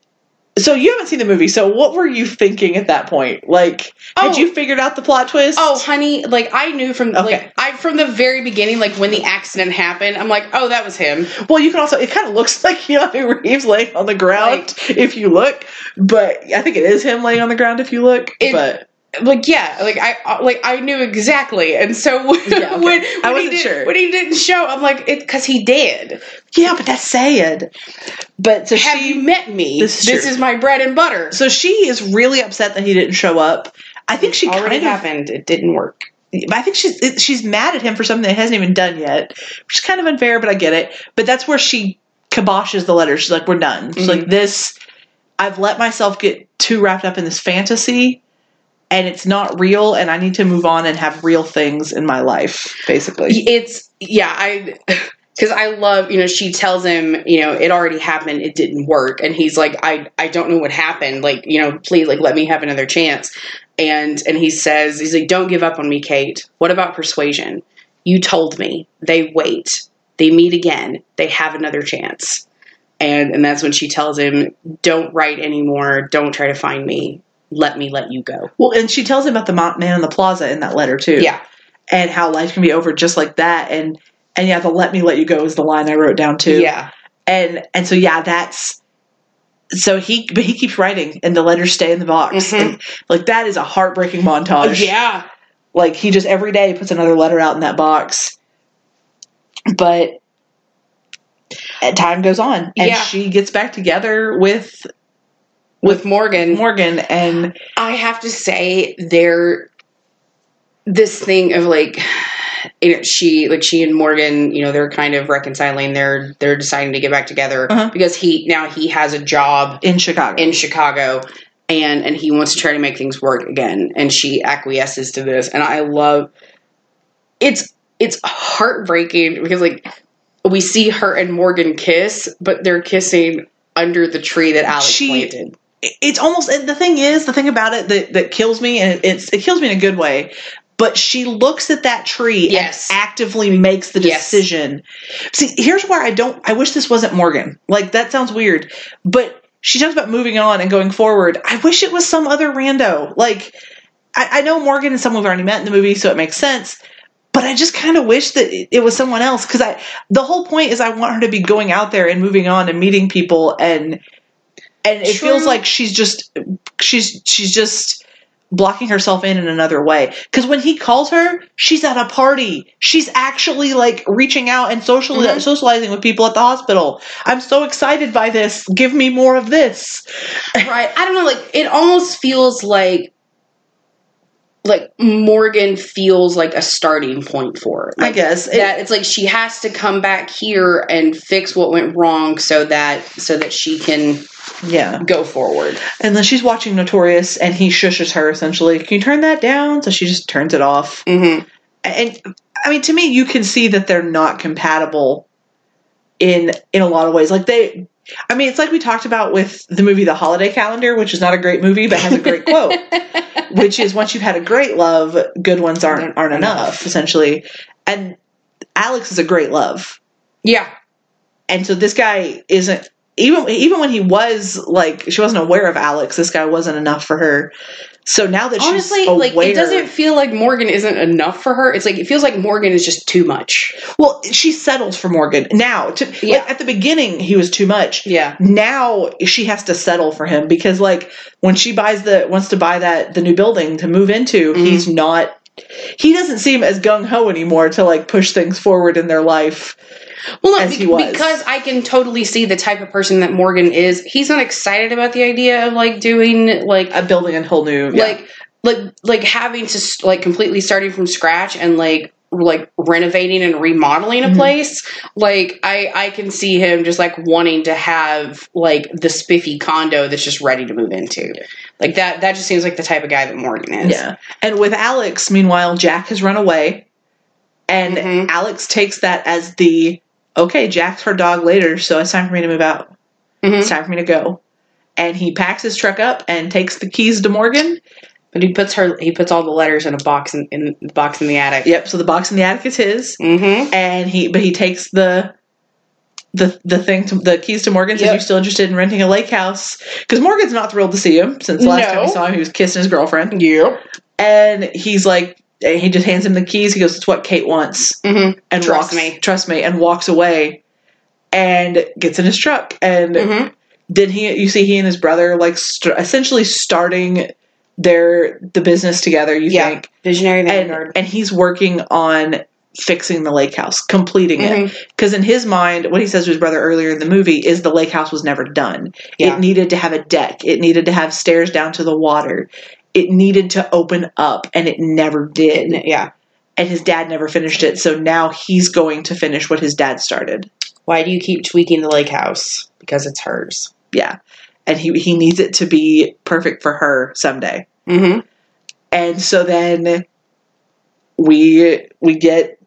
so you haven't seen the movie. So what were you thinking at that point? Like, had Oh. you figured out the plot twist? Oh, honey, like I knew from Okay. like I from the very beginning, like when the accident happened, I'm like, oh, that was him. well, you can also. It kind of looks like Keanu Reeves laying on the ground if you look, but I think it is him laying on the ground if you look. It- but Like yeah, like I uh, like I knew exactly, and so when Yeah, okay. when, when I wasn't did, sure. when he didn't show, I'm like, it because he did. yeah, but that's sad. But so Have she, you met me? This is true. my bread and butter. so she is really upset that he didn't show up. I think she already kind of happened. It didn't work. I think she's it- she's mad at him for something that hasn't even done yet, which is kind of unfair, but I get it. But that's where she kiboshes the letter. She's like, "We're done." She's Mhm. like, "This, I've let myself get too wrapped up in this fantasy, and it's not real, and I need to move on and have real things in my life." Basically, It's yeah, I because I love you know she tells him you know it already happened, it didn't work, and he's like I I don't know what happened, like you know please like let me have another chance, and and he says he's like don't give up on me, Kate. What about persuasion? You told me. They wait, they meet again, they have another chance, and and that's when she tells him don't write anymore, don't try to find me, let me let you go. well, and she tells him about the man in the plaza in that letter too. Yeah, and how life can be over just like that, and and yeah, the "let me let you go" is the line I wrote down too. yeah, and and so yeah that's so he but he keeps writing and the letters stay in the box Mhm. and, like that is a heartbreaking montage yeah. like he just every day puts another letter out in that box but time goes on and Yeah. she gets back together with With Morgan, morgan and I have to say there this thing of like you know, she like she and Morgan, you know, they're kind of reconciling. They're they're deciding to get back together Uh-huh. because he now he has a job in chicago in Chicago and and he wants to try to make things work again and she acquiesces to this and I love it's it's heartbreaking because like we see her and Morgan kiss but they're kissing under the tree that Alex She- planted. It's almost and the thing is the thing about it that, that kills me and it's it kills me in a good way but she looks at that tree Yes. and actively makes the Yes. decision see here's where i don't i wish this wasn't morgan like that sounds weird but she talks about moving on and going forward i wish it was some other rando like i, I know morgan and someone we've already met in the movie so it makes sense but I just kind of wish that it- it was someone else because I the whole point is I want her to be going out there and moving on and meeting people and and it True. feels like she's just she's she's just blocking herself in in another way. Because when he calls her, she's at a party. She's actually like reaching out and social Mhm. socializing with people at the hospital. I'm so excited by this. Give me more of this. right i don't know like it almost feels like like morgan feels like a starting point for her I guess It- that it's like she has to come back here and fix what went wrong so that so that she can yeah. go forward And then she's watching Notorious, and he shushes her essentially. Can you turn that down? So she just turns it off. mm-hmm. and I mean, to me, you can see that they're not compatible in in a lot of ways. Like they, I mean, it's like we talked about with the movie The Holiday Calendar, which is not a great movie but has a great quote, which is once you've had a great love, good ones aren't aren't enough, essentially. And Alex is a great love, yeah and so this guy isn't. Even even when he was like she wasn't aware of Alex, this guy wasn't enough for her. So now that honestly aware, like it doesn't feel like morgan isn't enough for her it's like it feels like morgan is just too much Well, she settles for Morgan now. To, Yeah. like, at the beginning, he was too much. yeah Now she has to settle for him because, like, when she buys the wants to buy that the new building to move into, Mhm. he's not. He doesn't seem as gung ho anymore to like push things forward in their life. Well, no, as he was. because I can totally see the type of person that Morgan is. He's not excited about the idea of like doing like A building a whole new yeah. like like like having to like completely starting from scratch and like like renovating and remodeling a Mhm. place like i i can see him just like wanting to have like the spiffy condo that's just ready to move into like that that just seems like the type of guy that morgan is Yeah. And with Alex, meanwhile, Jack has run away. And Mhm. Alex takes that as the okay, Jack's her dog later, so it's time for me to move out. Mhm. It's time for me to go. And he packs his truck up and takes the keys to Morgan. but he puts her he puts all the letters in a box in, in the box in the attic Yep, so the box in the attic is his. mm-hmm And he but he takes the the the thing to the keys to Morgan says Yep. you're still interested in renting a lake house because Morgan's not thrilled to see him since the last time No. we saw him he was kissing his girlfriend yep and he's like he just hands him the keys he goes it's what Kate wants mm-hmm and Trust walks, me. trust me, and walks away, and gets in his truck. And Mhm. then he, you see, he and his brother like st- essentially starting their the business together. You Yeah. think, visionary and vanguard and he's working on fixing the lake house, completing it. Mhm. Because in his mind, what he says to his brother earlier in the movie is the lake house was never done. Yeah. It needed to have a deck. It needed to have stairs down to the water. It needed to open up, and it never did yeah and his dad never finished it. So now he's going to finish what his dad started. why do you keep tweaking the lake house because it's hers Yeah. And he he needs it to be perfect for her someday. mm-hmm And so then we we get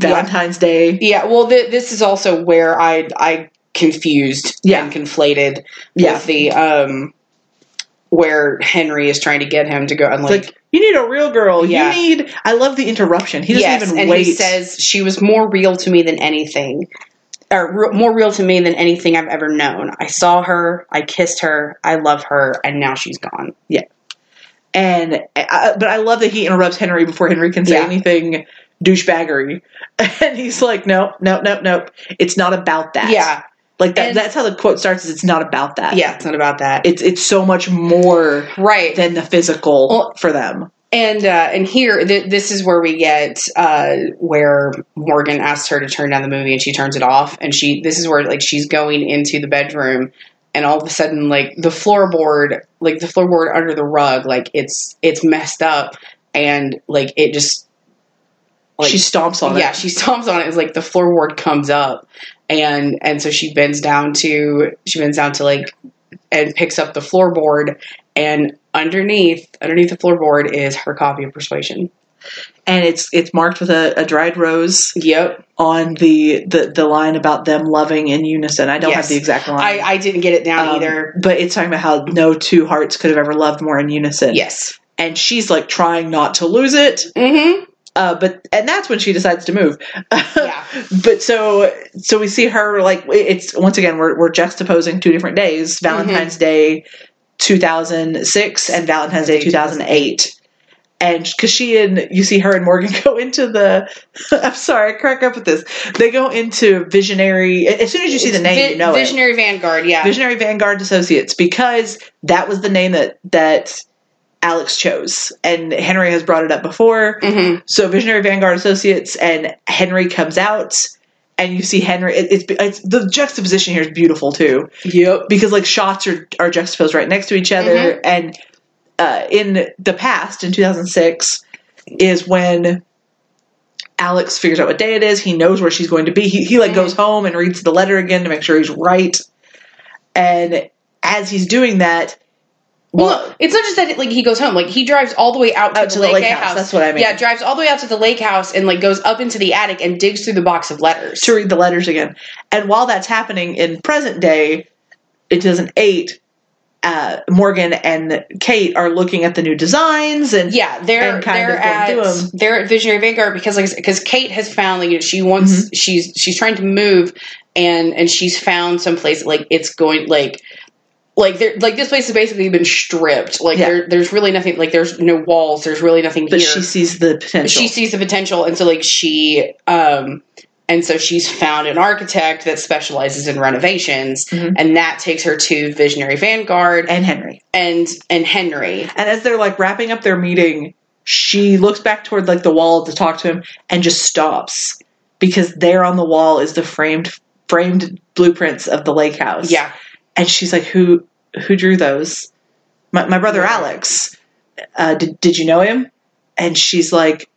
Yeah. Valentine's Day. Yeah, well, th- this is also where I I confused Yeah. and conflated Yeah. with the um where Henry is trying to get him to go and like, like you need a real girl. Yeah. You need I love the interruption. He doesn't yes, even and wait. he says she was more real to me than anything. Or re- more real to me than anything I've ever known. I saw her, I kissed her, I love her, and now she's gone. Yeah. And I, but I love that he interrupts Henry before Henry can say Yeah. anything douchebaggery. And he's like, nope, nope, nope, nope. It's not about that. Yeah, Like that And- that's how the quote starts is it's not about that. yeah, it's not about that. It's it's so much more right. than the physical Well- for them. And uh, and here, th- this is where we get uh, where Morgan asks her to turn down the movie, and she turns it off. And she, this is where like she's going into the bedroom, and all of a sudden, like the floorboard, like the floorboard under the rug, like it's it's messed up, and like it just like she stomps on yeah, it. Yeah, she stomps on it. It's like the floorboard comes up, and and so she bends down to she bends down to like and picks up the floorboard, and underneath underneath the floorboard is her copy of Persuasion. and it's it's marked with a, a dried rose Yep, on the, the the line about them loving in unison. I don't Yes. have the exact line. I I didn't get it down Um, either. But it's talking about how no two hearts could have ever loved more in unison. Yes. And she's like trying not to lose it. Mm-hmm. Uh, but and that's when she decides to move. Yeah. but so so we see her like it's once again we're we're juxtaposing two different days: Mm-hmm. Valentine's Day, two thousand six, and Valentine's Day two thousand eight. And because she and you see her and Morgan go into the, I'm sorry, I crack up with this. They go into Visionary. As soon as you see the name, you know it. Visionary Vanguard. Yeah. Visionary Vanguard Associates because that was the name that that Alex chose. And Henry has brought it up before. hmm So Visionary Vanguard Associates and Henry comes out, and you see Henry. It, it's, it's the juxtaposition here is beautiful too, Yep. because like shots are are juxtaposed right next to each other. And uh, in the past, in 2006, is when Alex figures out what day it is. He knows where she's going to be. He he like Mhm. goes home and reads the letter again to make sure he's right. And as he's doing that, Well, it's not just that like he goes home. Like he drives all the way out to, Out the, to the lake, lake house. house, that's what I mean. Yeah, drives all the way out to the lake house and like goes up into the attic and digs through the box of letters. to read the letters again. And while that's happening in present day, in 2008, uh, Morgan and Kate are looking at the new designs and Yeah, they're And kind they're at they're at Visionary Vanguard because like because Kate has found like you know, she wants Mm-hmm. she's she's trying to move and and she's found some place like it's going like like there like this place has basically been stripped like Yeah. there there's really nothing like there's no walls there's really nothing but here she sees the potential. she sees the potential and so like she um and so she's found an architect that specializes in renovations Mhm. and that takes her to Visionary Vanguard and Henry. and and Henry And as they're like wrapping up their meeting, she looks back toward like the wall to talk to him and just stops because there on the wall is the framed framed blueprints of the lake house. yeah and she's like, "Who who drew those?" My, my brother Alex. Uh, did did you know him? And she's like,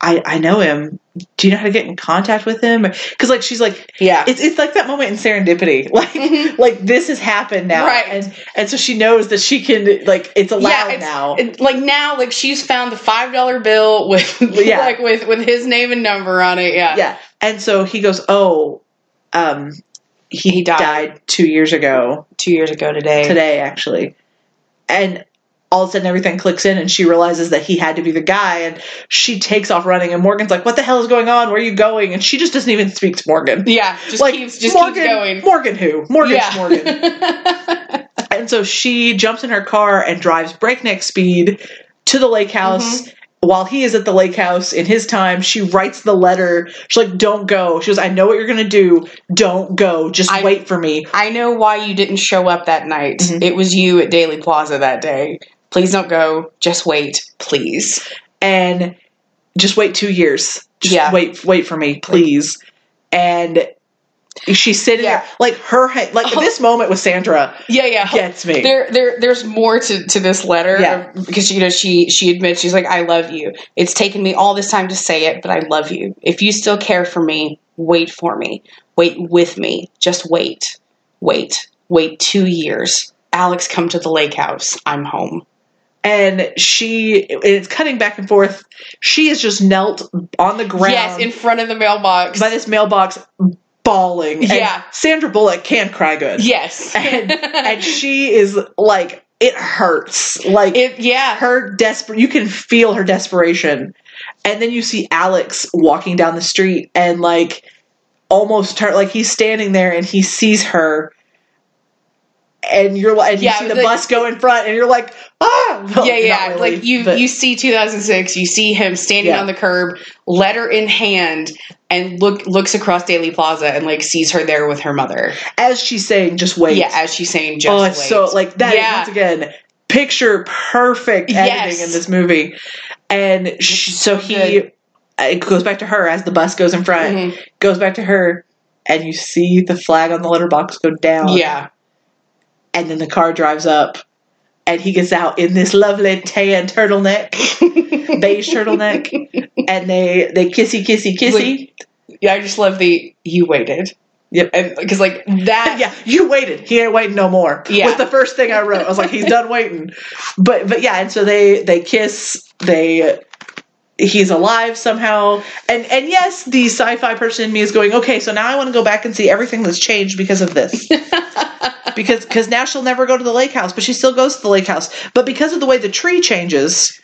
"I I know him. Do you know how to get in contact with him?" Because like she's like, yeah it's it's like that moment in serendipity, like Mhm. like this has happened now, Right. And and so she knows that she can like it's allowed it's, now. it- like now, like she's found the five dollar bill with Yeah. like with with his name and number on it. Yeah, yeah, and so he goes, "Oh, um, he, He died. died two years ago." two years ago today. today actually and all of a sudden everything clicks in and she realizes that he had to be the guy and she takes off running and morgan's like what the hell is going on where are you going and she just doesn't even speak to morgan Yeah, just like keeps just morgan, keeps going. morgan who morgan's yeah. morgan and so she jumps in her car and drives breakneck speed to the lake house Mm-hmm. While he is at the lake house in his time, she writes the letter. She's like, "Don't go." She goes, "I know what you're gonna do. Don't go. Just I- wait for me." I know why you didn't show up that night. Mhm. It was you at Daley Plaza that day. Please don't go. Just wait, please. and just wait two years. Just Yeah. wait, wait for me, please. And she's sitting Yeah. there, like her, like Oh. this moment with Sandra Yeah, yeah. gets me. There, there, there's more to, to this letter Yeah. because you know she she admits she's like I love you. It's taken me all this time to say it, but I love you. If you still care for me, wait for me. Wait with me. Just wait, wait, wait two years. Alex, come to the lake house. I'm home. and she, it's cutting back and forth. She is just knelt on the ground Yes, in front of the mailbox. by this mailbox, bawling. And Yeah. Sandra Bullock can't cry good. yes, and and she is like, it hurts. Like it. Yeah, her desperate you can feel her desperation and then you see alex walking down the street and like almost turn like he's standing there and he sees her and you're like and Yeah, you see the the- bus go in front and you're like ah Well, yeah, yeah. really, like you, but- you see 2006. You see him standing Yeah. on the curb, letter in hand, and look looks across Daley Plaza and like sees her there with her mother. as she's saying just wait Yeah, as she's saying, just oh wait. so like that Yeah. once again picture perfect editing Yes. in this movie and sh- so he it goes back to her as the bus goes in front Mhm. goes back to her and you see the flag on the letterbox go down yeah, and then the car drives up and he gets out in this lovely tan turtleneck beige turtleneck and they they kissy kissy kissy yeah. I just love the you waited. Yep. because like that. yeah you waited he ain't waiting no more Yeah. was the first thing i wrote i was like he's done waiting but but yeah and so they they kiss they he's alive somehow and and yes the sci-fi person in me is going okay so now i want to go back and see everything that's changed because of this because because now she'll never go to the lake house but she still goes to the lake house but because of the way the tree changes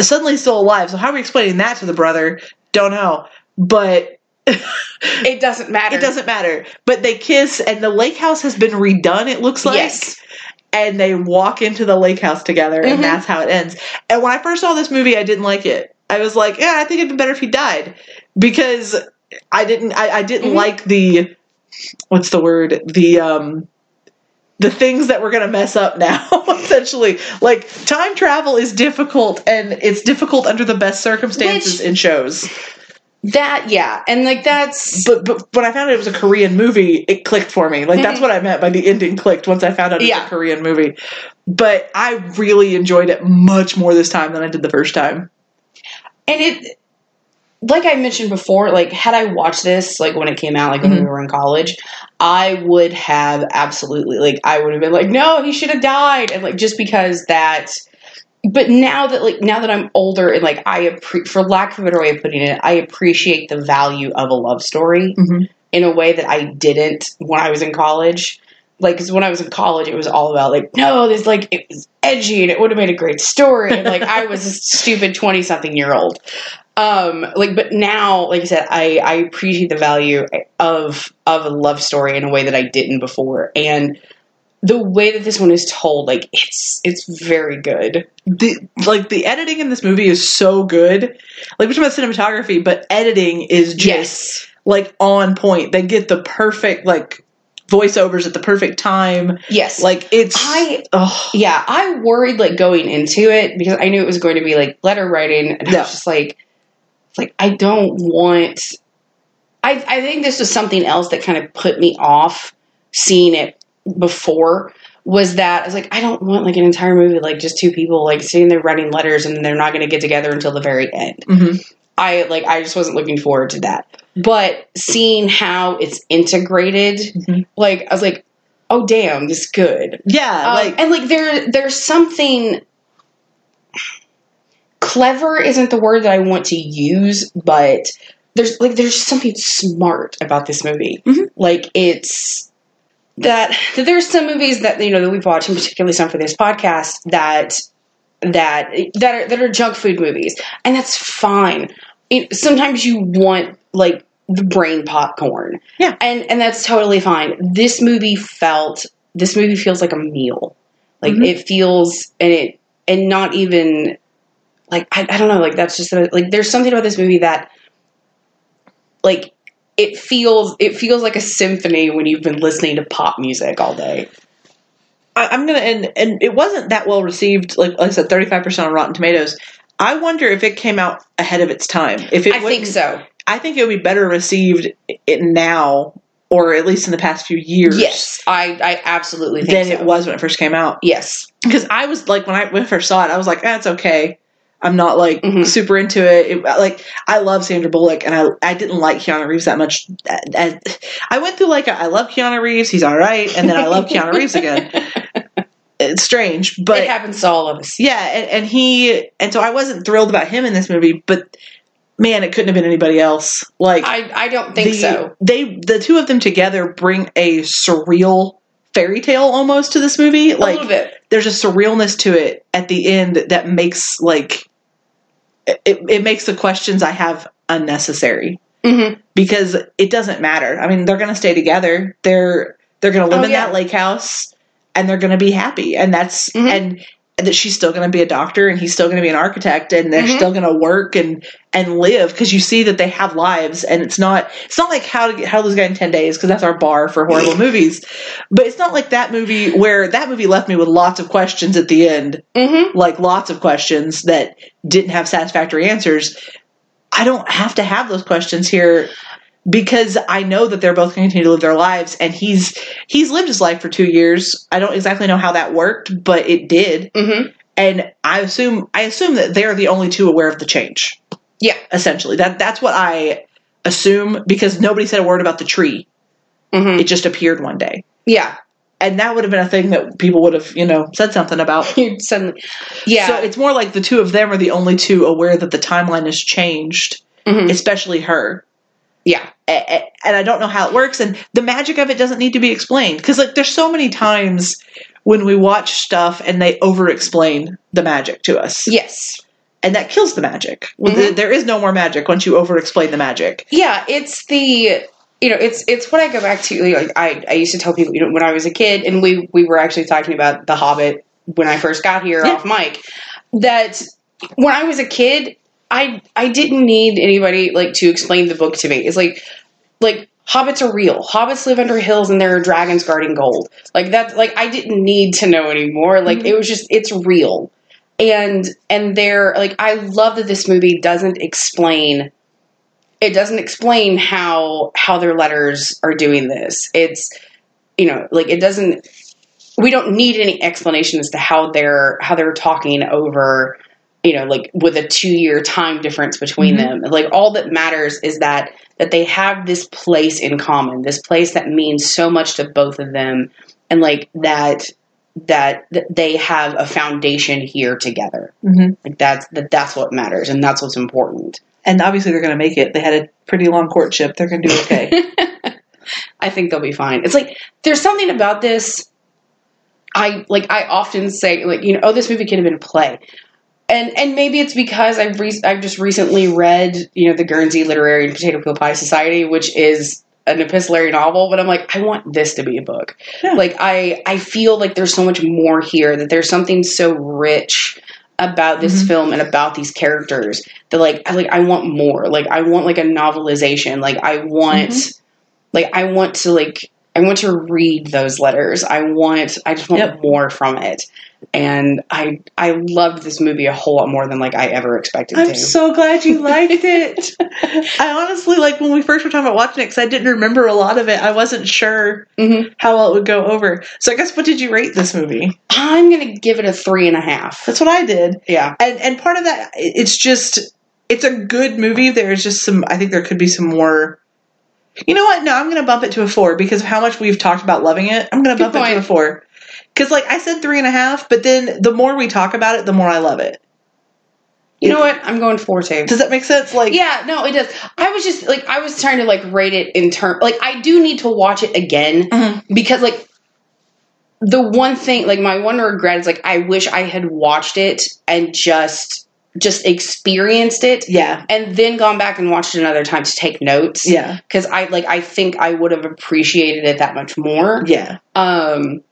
suddenly still alive so how are we explaining that to the brother don't know but it doesn't matter. it doesn't matter. But they kiss, and the lake house has been redone, it looks like. Yes. And they walk into the lake house together, Mhm. and that's how it ends. And when I first saw this movie, I didn't like it. I was like, yeah, I think it'd be better if he died. Because I didn't I, I didn't Mhm. like the what's the word? The um the things that we're going to mess up now essentially like time travel is difficult and it's difficult under the best circumstances Which- in shows That yeah, and like that's but, but when i found out it was a korean movie it clicked for me like that's Mhm. what i meant by the ending clicked once i found out it was a korean movie but i really enjoyed it much more this time than i did the first time and it like I mentioned before, like had I watched this like when it came out, like when we Mhm. were in college, I would have absolutely like I would have been like, no, he should have died, and like just because that. But now that like now that I'm older and like I appre- for lack of a better way of putting it, I appreciate the value of a love story Mhm. in a way that I didn't when I was in college. Like, because when I was in college, it was all about like, no, this like it was edgy and it would have made a great story. And like, I was a stupid twenty something year old. Um, like, but now, like I said, I I appreciate the value of of a love story in a way that I didn't before, and the way that this one is told, like it's it's very good. the like the editing in this movie is so good like we're talking about cinematography but editing is just Yes, like on point they get the perfect like voiceovers at the perfect time yes. like it's I oh yeah, I worried like going into it because I knew it was going to be like letter writing, and I was just like, like I don't want. I I think this was something else that kind of put me off seeing it before was that I was like I don't want like an entire movie like just two people like sitting there writing letters and they're not going to get together until the very end. mhm. I like I just wasn't looking forward to that. But seeing how it's integrated, Mhm. like I was like, oh damn, this is good. yeah Um, like and like there there's something clever isn't the word that I want to use, but there's like there's something smart about this movie. Mhm. Like it's that, that there's some movies that you know that we've watched, and particularly some for this podcast that that that are that are junk food movies, and that's fine. It, sometimes you want like the brain popcorn, Yeah. and and that's totally fine. This movie felt this movie feels like a meal, like Mhm. it feels and it and not even like I, I don't know, like that's just like there's something about this movie that like it feels it feels like a symphony when you've been listening to pop music all day. I, i'm gonna and and it wasn't that well received like, like i said 35% on rotten tomatoes i wonder if it came out ahead of its time if it I think so. i think it would be better received it now or at least in the past few years Yes, I I absolutely think than so. it was when it first came out Yes. because I was like when I when I first saw it, I was like, eh, "That's okay." I'm not like Mhm. super into it. it. Like I love Sandra Bullock, and I I didn't like Keanu Reeves that much. I, I went through like a, I love Keanu Reeves, he's all right, and then I love Keanu Reeves again. It's strange, but it happens to all of us. yeah, and, and he and so I wasn't thrilled about him in this movie, but man, it couldn't have been anybody else. Like I I don't think the- so. They the two of them together bring a surreal fairy tale almost to this movie. Like, A little bit. There's a surrealness to it at the end that makes like it, it makes the questions I have unnecessary Mm-hmm. because it doesn't matter. I mean, they're going to stay together. They're they're going to live Oh, in yeah. that lake house and they're going to be happy. And that's Mhm. and and that she's still going to be a doctor and he's still going to be an architect and they're Mhm. still going to work and and live because you see that they have lives and it's not it's not like how to get how to lose a guy in 10 days because that's our bar for horrible movies but it's not like that movie where that movie left me with lots of questions at the end Mm-hmm. like lots of questions that didn't have satisfactory answers. I don't have to have those questions here because I know that they're both going to continue to live their lives and he's he's lived his life for 2 years. I don't exactly know how that worked, but it did. Mm-hmm. And I assume I assume that they're the only two aware of the change. Yeah. Essentially. That that's what I assume because nobody said a word about the tree. Mm-hmm. It just appeared one day. Yeah. And that would have been a thing that people would have, you know, said something about. Suddenly. Yeah. So it's more like the two of them are the only two aware that the timeline has changed, Mhm. especially her. Yeah. And I don't know how it works, and the magic of it doesn't need to be explained because, like, there's so many times when we watch stuff and they over-explain the magic to us, Yes. and that kills the magic. Well, Mhm. There is no more magic once you over-explain the magic. Yeah, it's the you know, it's it's what I go back to. Like I, I used to tell people, you know, when I was a kid, and we we were actually talking about The Hobbit when I first got here Yeah. off mic. That when I was a kid, I I didn't need anybody like to explain the book to me. It's like like hobbits are real. Hobbits live under hills and there are dragons guarding gold. Like that like I didn't need to know anymore. Like Mhm. it was just it's real. And and they're like I love that this movie doesn't explain it doesn't explain how how their letters are doing this. It's you know, like it doesn't we don't need any explanation as to how they're how they're talking over you know like with a two year time difference between Mhm. them like all that matters is that that they have this place in common this place that means so much to both of them and like that that, that they have a foundation here together hmm like that's that that's what matters and that's what's important And obviously, they're going to make it. They had a pretty long courtship. They're going to do okay. I think they'll be fine. It's like there's something about this. I like I often say like you know oh this movie could have been a play, and and maybe it's because I've re- I've just recently read you know the Guernsey Literary and Potato Peel Pie Society which is an epistolary novel but I'm like I want this to be a book Yeah. like I I feel like there's so much more here that there's something so rich about this Mhm. film and about these characters that like I like I want more like I want like a novelization like I want Mhm. like I want to like I want to read those letters. I want I just want Yep. more from it. And I I loved this movie a whole lot more than like I ever expected to. I'm to. so glad you liked it. I honestly, like, when we first were talking about watching it, because I didn't remember a lot of it, I wasn't sure Mhm. how well it would go over. So I guess, what did you rate this movie? I'm gonna give it a three and a half. That's what I did. Yeah. and and part of that it's just it's a good movie there's just some i think there could be some more you know what no i'm gonna bump it to a four because of how much we've talked about loving it i'm gonna Good bump it to a four because like i said three and a half but then the more we talk about it the more i love it You know what? I'm going four too. does that make sense like Yeah, no, it does. I was just like I was trying to like rate it in term like I do need to watch it again Mhm. because like the one thing like my one regret is like I wish I had watched it and just just experienced it yeah and then gone back and watched it another time to take notes. yeah Because I like I think I would have appreciated it that much more. yeah Um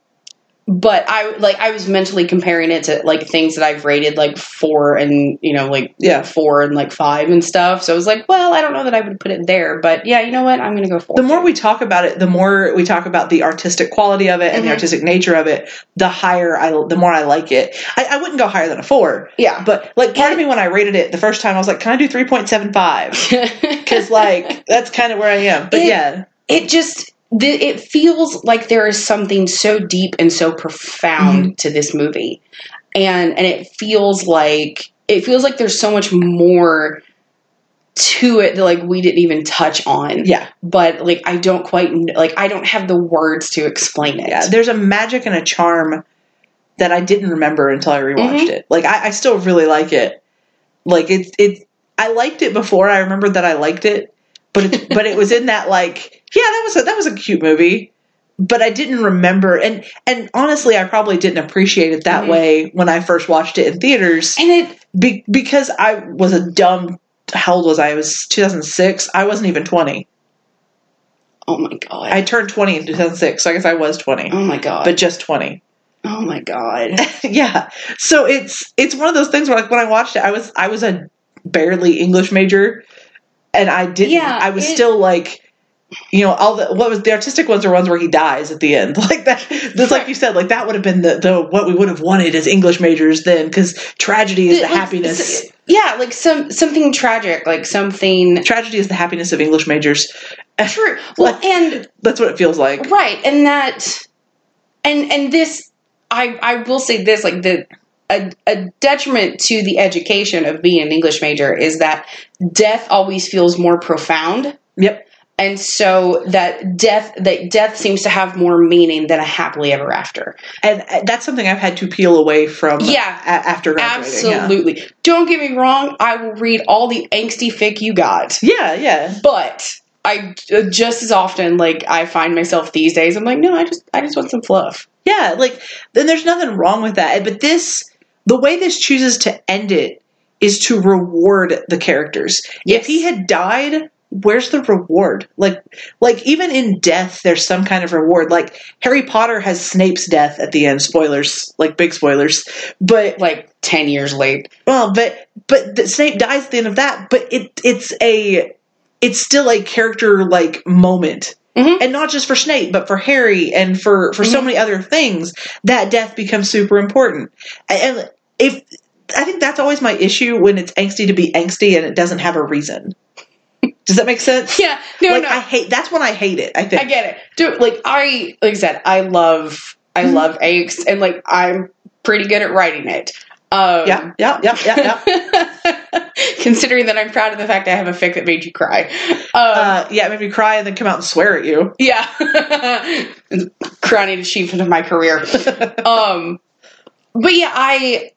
but I like I was mentally comparing it to like things that I've rated like four and you know like Yeah. four and like five and stuff. So I was like, well, I don't know that I would put it there, but yeah, you know what? I'm gonna go four. the more we talk about it the more we talk about the artistic quality of it and the Mhm. artistic nature of it the higher i the more i like it i, I wouldn't go higher than a four yeah, but like part of me when i rated it the first time i was like can i do 3.75 because like that's kind of where I am. But It- yeah, it just the, it feels like there is something so deep and so profound Mm-hmm. to this movie and and it feels like it feels like there's so much more to it that like we didn't even touch on yeah, but like i don't quite like i don't have the words to explain it yeah. There's a magic and a charm that I didn't remember until I rewatched Mhm. it. Like I, I still really like it. Like it's it. I liked it before. I remembered that I liked it, but it, but it was in that like yeah that was a, that was a cute movie. But I didn't remember, and and honestly, I probably didn't appreciate it that Mhm. way when I first watched it in theaters. and it Be- because I was a dumb. How old was I? I was 2006. I wasn't even 20. oh my god I turned 20 in 2006, so I guess I was 20, oh my god but just 20. oh my god yeah. So it's it's one of those things where like when I watched it, I was I was a barely English major, and I didn't. Yeah, I was it- still like. You know, all the what was the artistic ones are ones where he dies at the end, like that. That's like you said, like that would have been the, the what we would have wanted as English majors then, because tragedy is the Like, happiness. s- yeah like some something tragic like something Tragedy is the happiness of English majors. true well and That's what it feels like. right and that and and this i i will say this like the a, a detriment to the education of being an english major is that death always feels more profound Yep. and so that death that death seems to have more meaning than a happily ever after And uh, that's something I've had to peel away from. Yeah. a- after graduating. yeah. absolutely don't get me wrong i will read all the angsty fic you got Yeah, yeah. but i uh, just as often like i find myself these days i'm like no i just i just want some fluff Yeah, like then there's nothing wrong with that. But this the way this chooses to end it is to reward the characters. Yes. If he had died, where's the reward? Like like even in death there's some kind of reward. Like Harry Potter has Snape's death at the end, spoilers, like big spoilers. But like 10 years late well, but but the, Snape dies at the end of that, but it it's a it's still a character like moment. Mhm. And not just for Snape, but for Harry and for for so Mhm. many other things, that death becomes super important. And if I think that's always my issue when it's angsty to be angsty and it doesn't have a reason. Does that make sense? Yeah, no, like no. I hate that's when I hate it. I think. I get it. Dude, like I like I said, I love I Mhm. love angst and like I'm pretty good at writing it. Um yeah, yeah, yeah, yeah, yeah. Considering that I'm proud of the fact I have a fic that made you cry. Um, Uh, yeah, it made me cry and then come out and swear at you. yeah. Crowning achievement of my career. um but yeah, I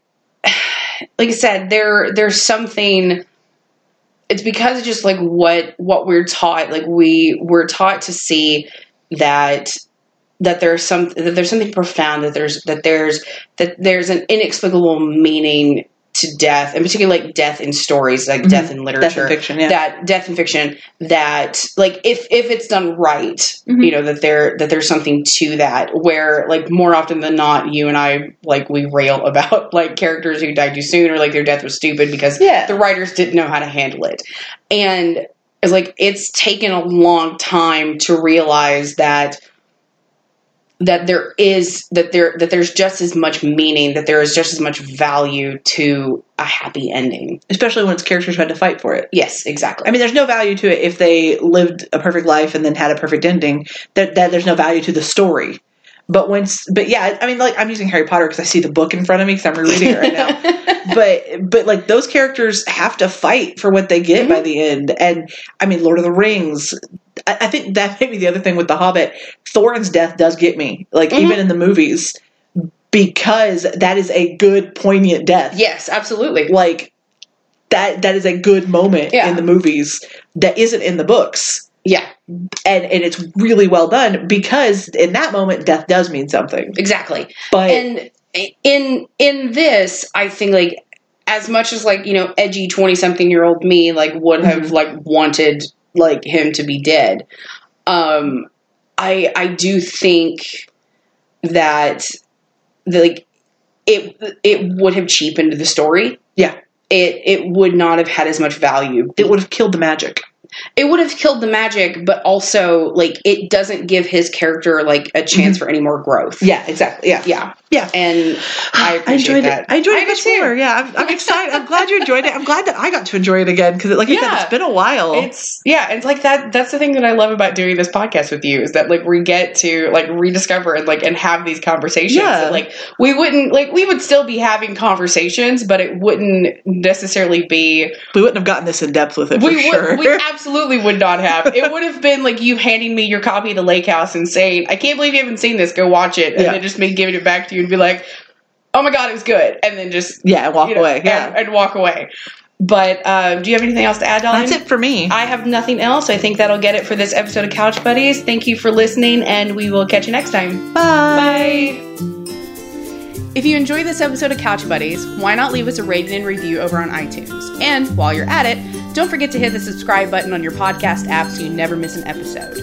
like I said, there there's something it's because just like what what we're taught. Like we we're taught to see that that there's some that there's something profound that there's that there's that there's an inexplicable meaning to death, and particularly like death in stories, like Mhm. death in literature, Death and fiction, yeah. that death in fiction. That like if if it's done right, Mhm. you know that there that there's something to that. Where like more often than not, you and I like we rail about like characters who died too soon or like their death was stupid because Yeah. the writers didn't know how to handle it, and it's like it's taken a long time to realize that that there is that there that there's just as much meaning that there is just as much value to a happy ending Especially when it's characters had to fight for it. yes exactly I mean, there's no value to it if they lived a perfect life and then had a perfect ending. That that there's no value to the story. But once, but yeah, I mean, like I'm using Harry Potter because I see the book in front of me because I'm rereading it right now. but but like those characters have to fight for what they get Mm-hmm. by the end. And I mean, Lord of the Rings. I, I think that may be the other thing with the Hobbit. Thorin's death does get me, like Mhm. even in the movies, because that is a good poignant death. yes absolutely like that that is a good moment Yeah. in the movies that isn't in the books yeah and and it's really well done because in that moment death does mean something exactly but and in in this i think like as much as like you know edgy 20 something year old me like would have Mhm. like wanted like him to be dead. Um i i do think that the, like it it would have cheapened the story. Yeah. it it would not have had as much value. It would have killed the magic it would have killed the magic but also like it doesn't give his character like a chance mm-hmm. for any more growth yeah exactly yeah yeah Yeah. and i appreciate enjoyed that it. I enjoyed I it much too. more. Yeah, I'm, I'm excited. I'm glad you enjoyed it. I'm glad that I got to enjoy it again because, like you said, it's been a while. It's yeah, it's like that. That's the thing that I love about doing this podcast with you is that like we get to like rediscover and like and have these conversations. Yeah. like we wouldn't like we would still be having conversations, but it wouldn't necessarily be. we wouldn't have gotten this in depth with it for We sure. would. We absolutely would not have. It would have been like you handing me your copy of the Lake House and saying, "I can't believe you haven't seen this. Go watch it," and Yeah. then just me giving it back to you and be like, "Oh my god, it was good," and then just yeah, walk you know, away. Yeah, and, and walk away. But uh, do you have anything else to add, Dawn? that's it for me. I have nothing else. I think that'll get it for this episode of Couch Buddies. Thank you for listening, and we will catch you next time. Bye. Bye. If you enjoyed this episode of Couch Buddies, why not leave us a rating and review over on iTunes? And while you're at it, don't forget to hit the subscribe button on your podcast app so you never miss an episode.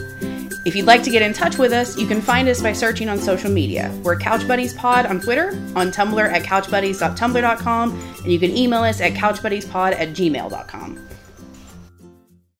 If you'd like to get in touch with us, you can find us by searching on social media. We're Couch Buddies Pod on Twitter, on Tumblr at couchbuddies.tumblr.com, and you can email us at couchbuddiespod at gmail.com.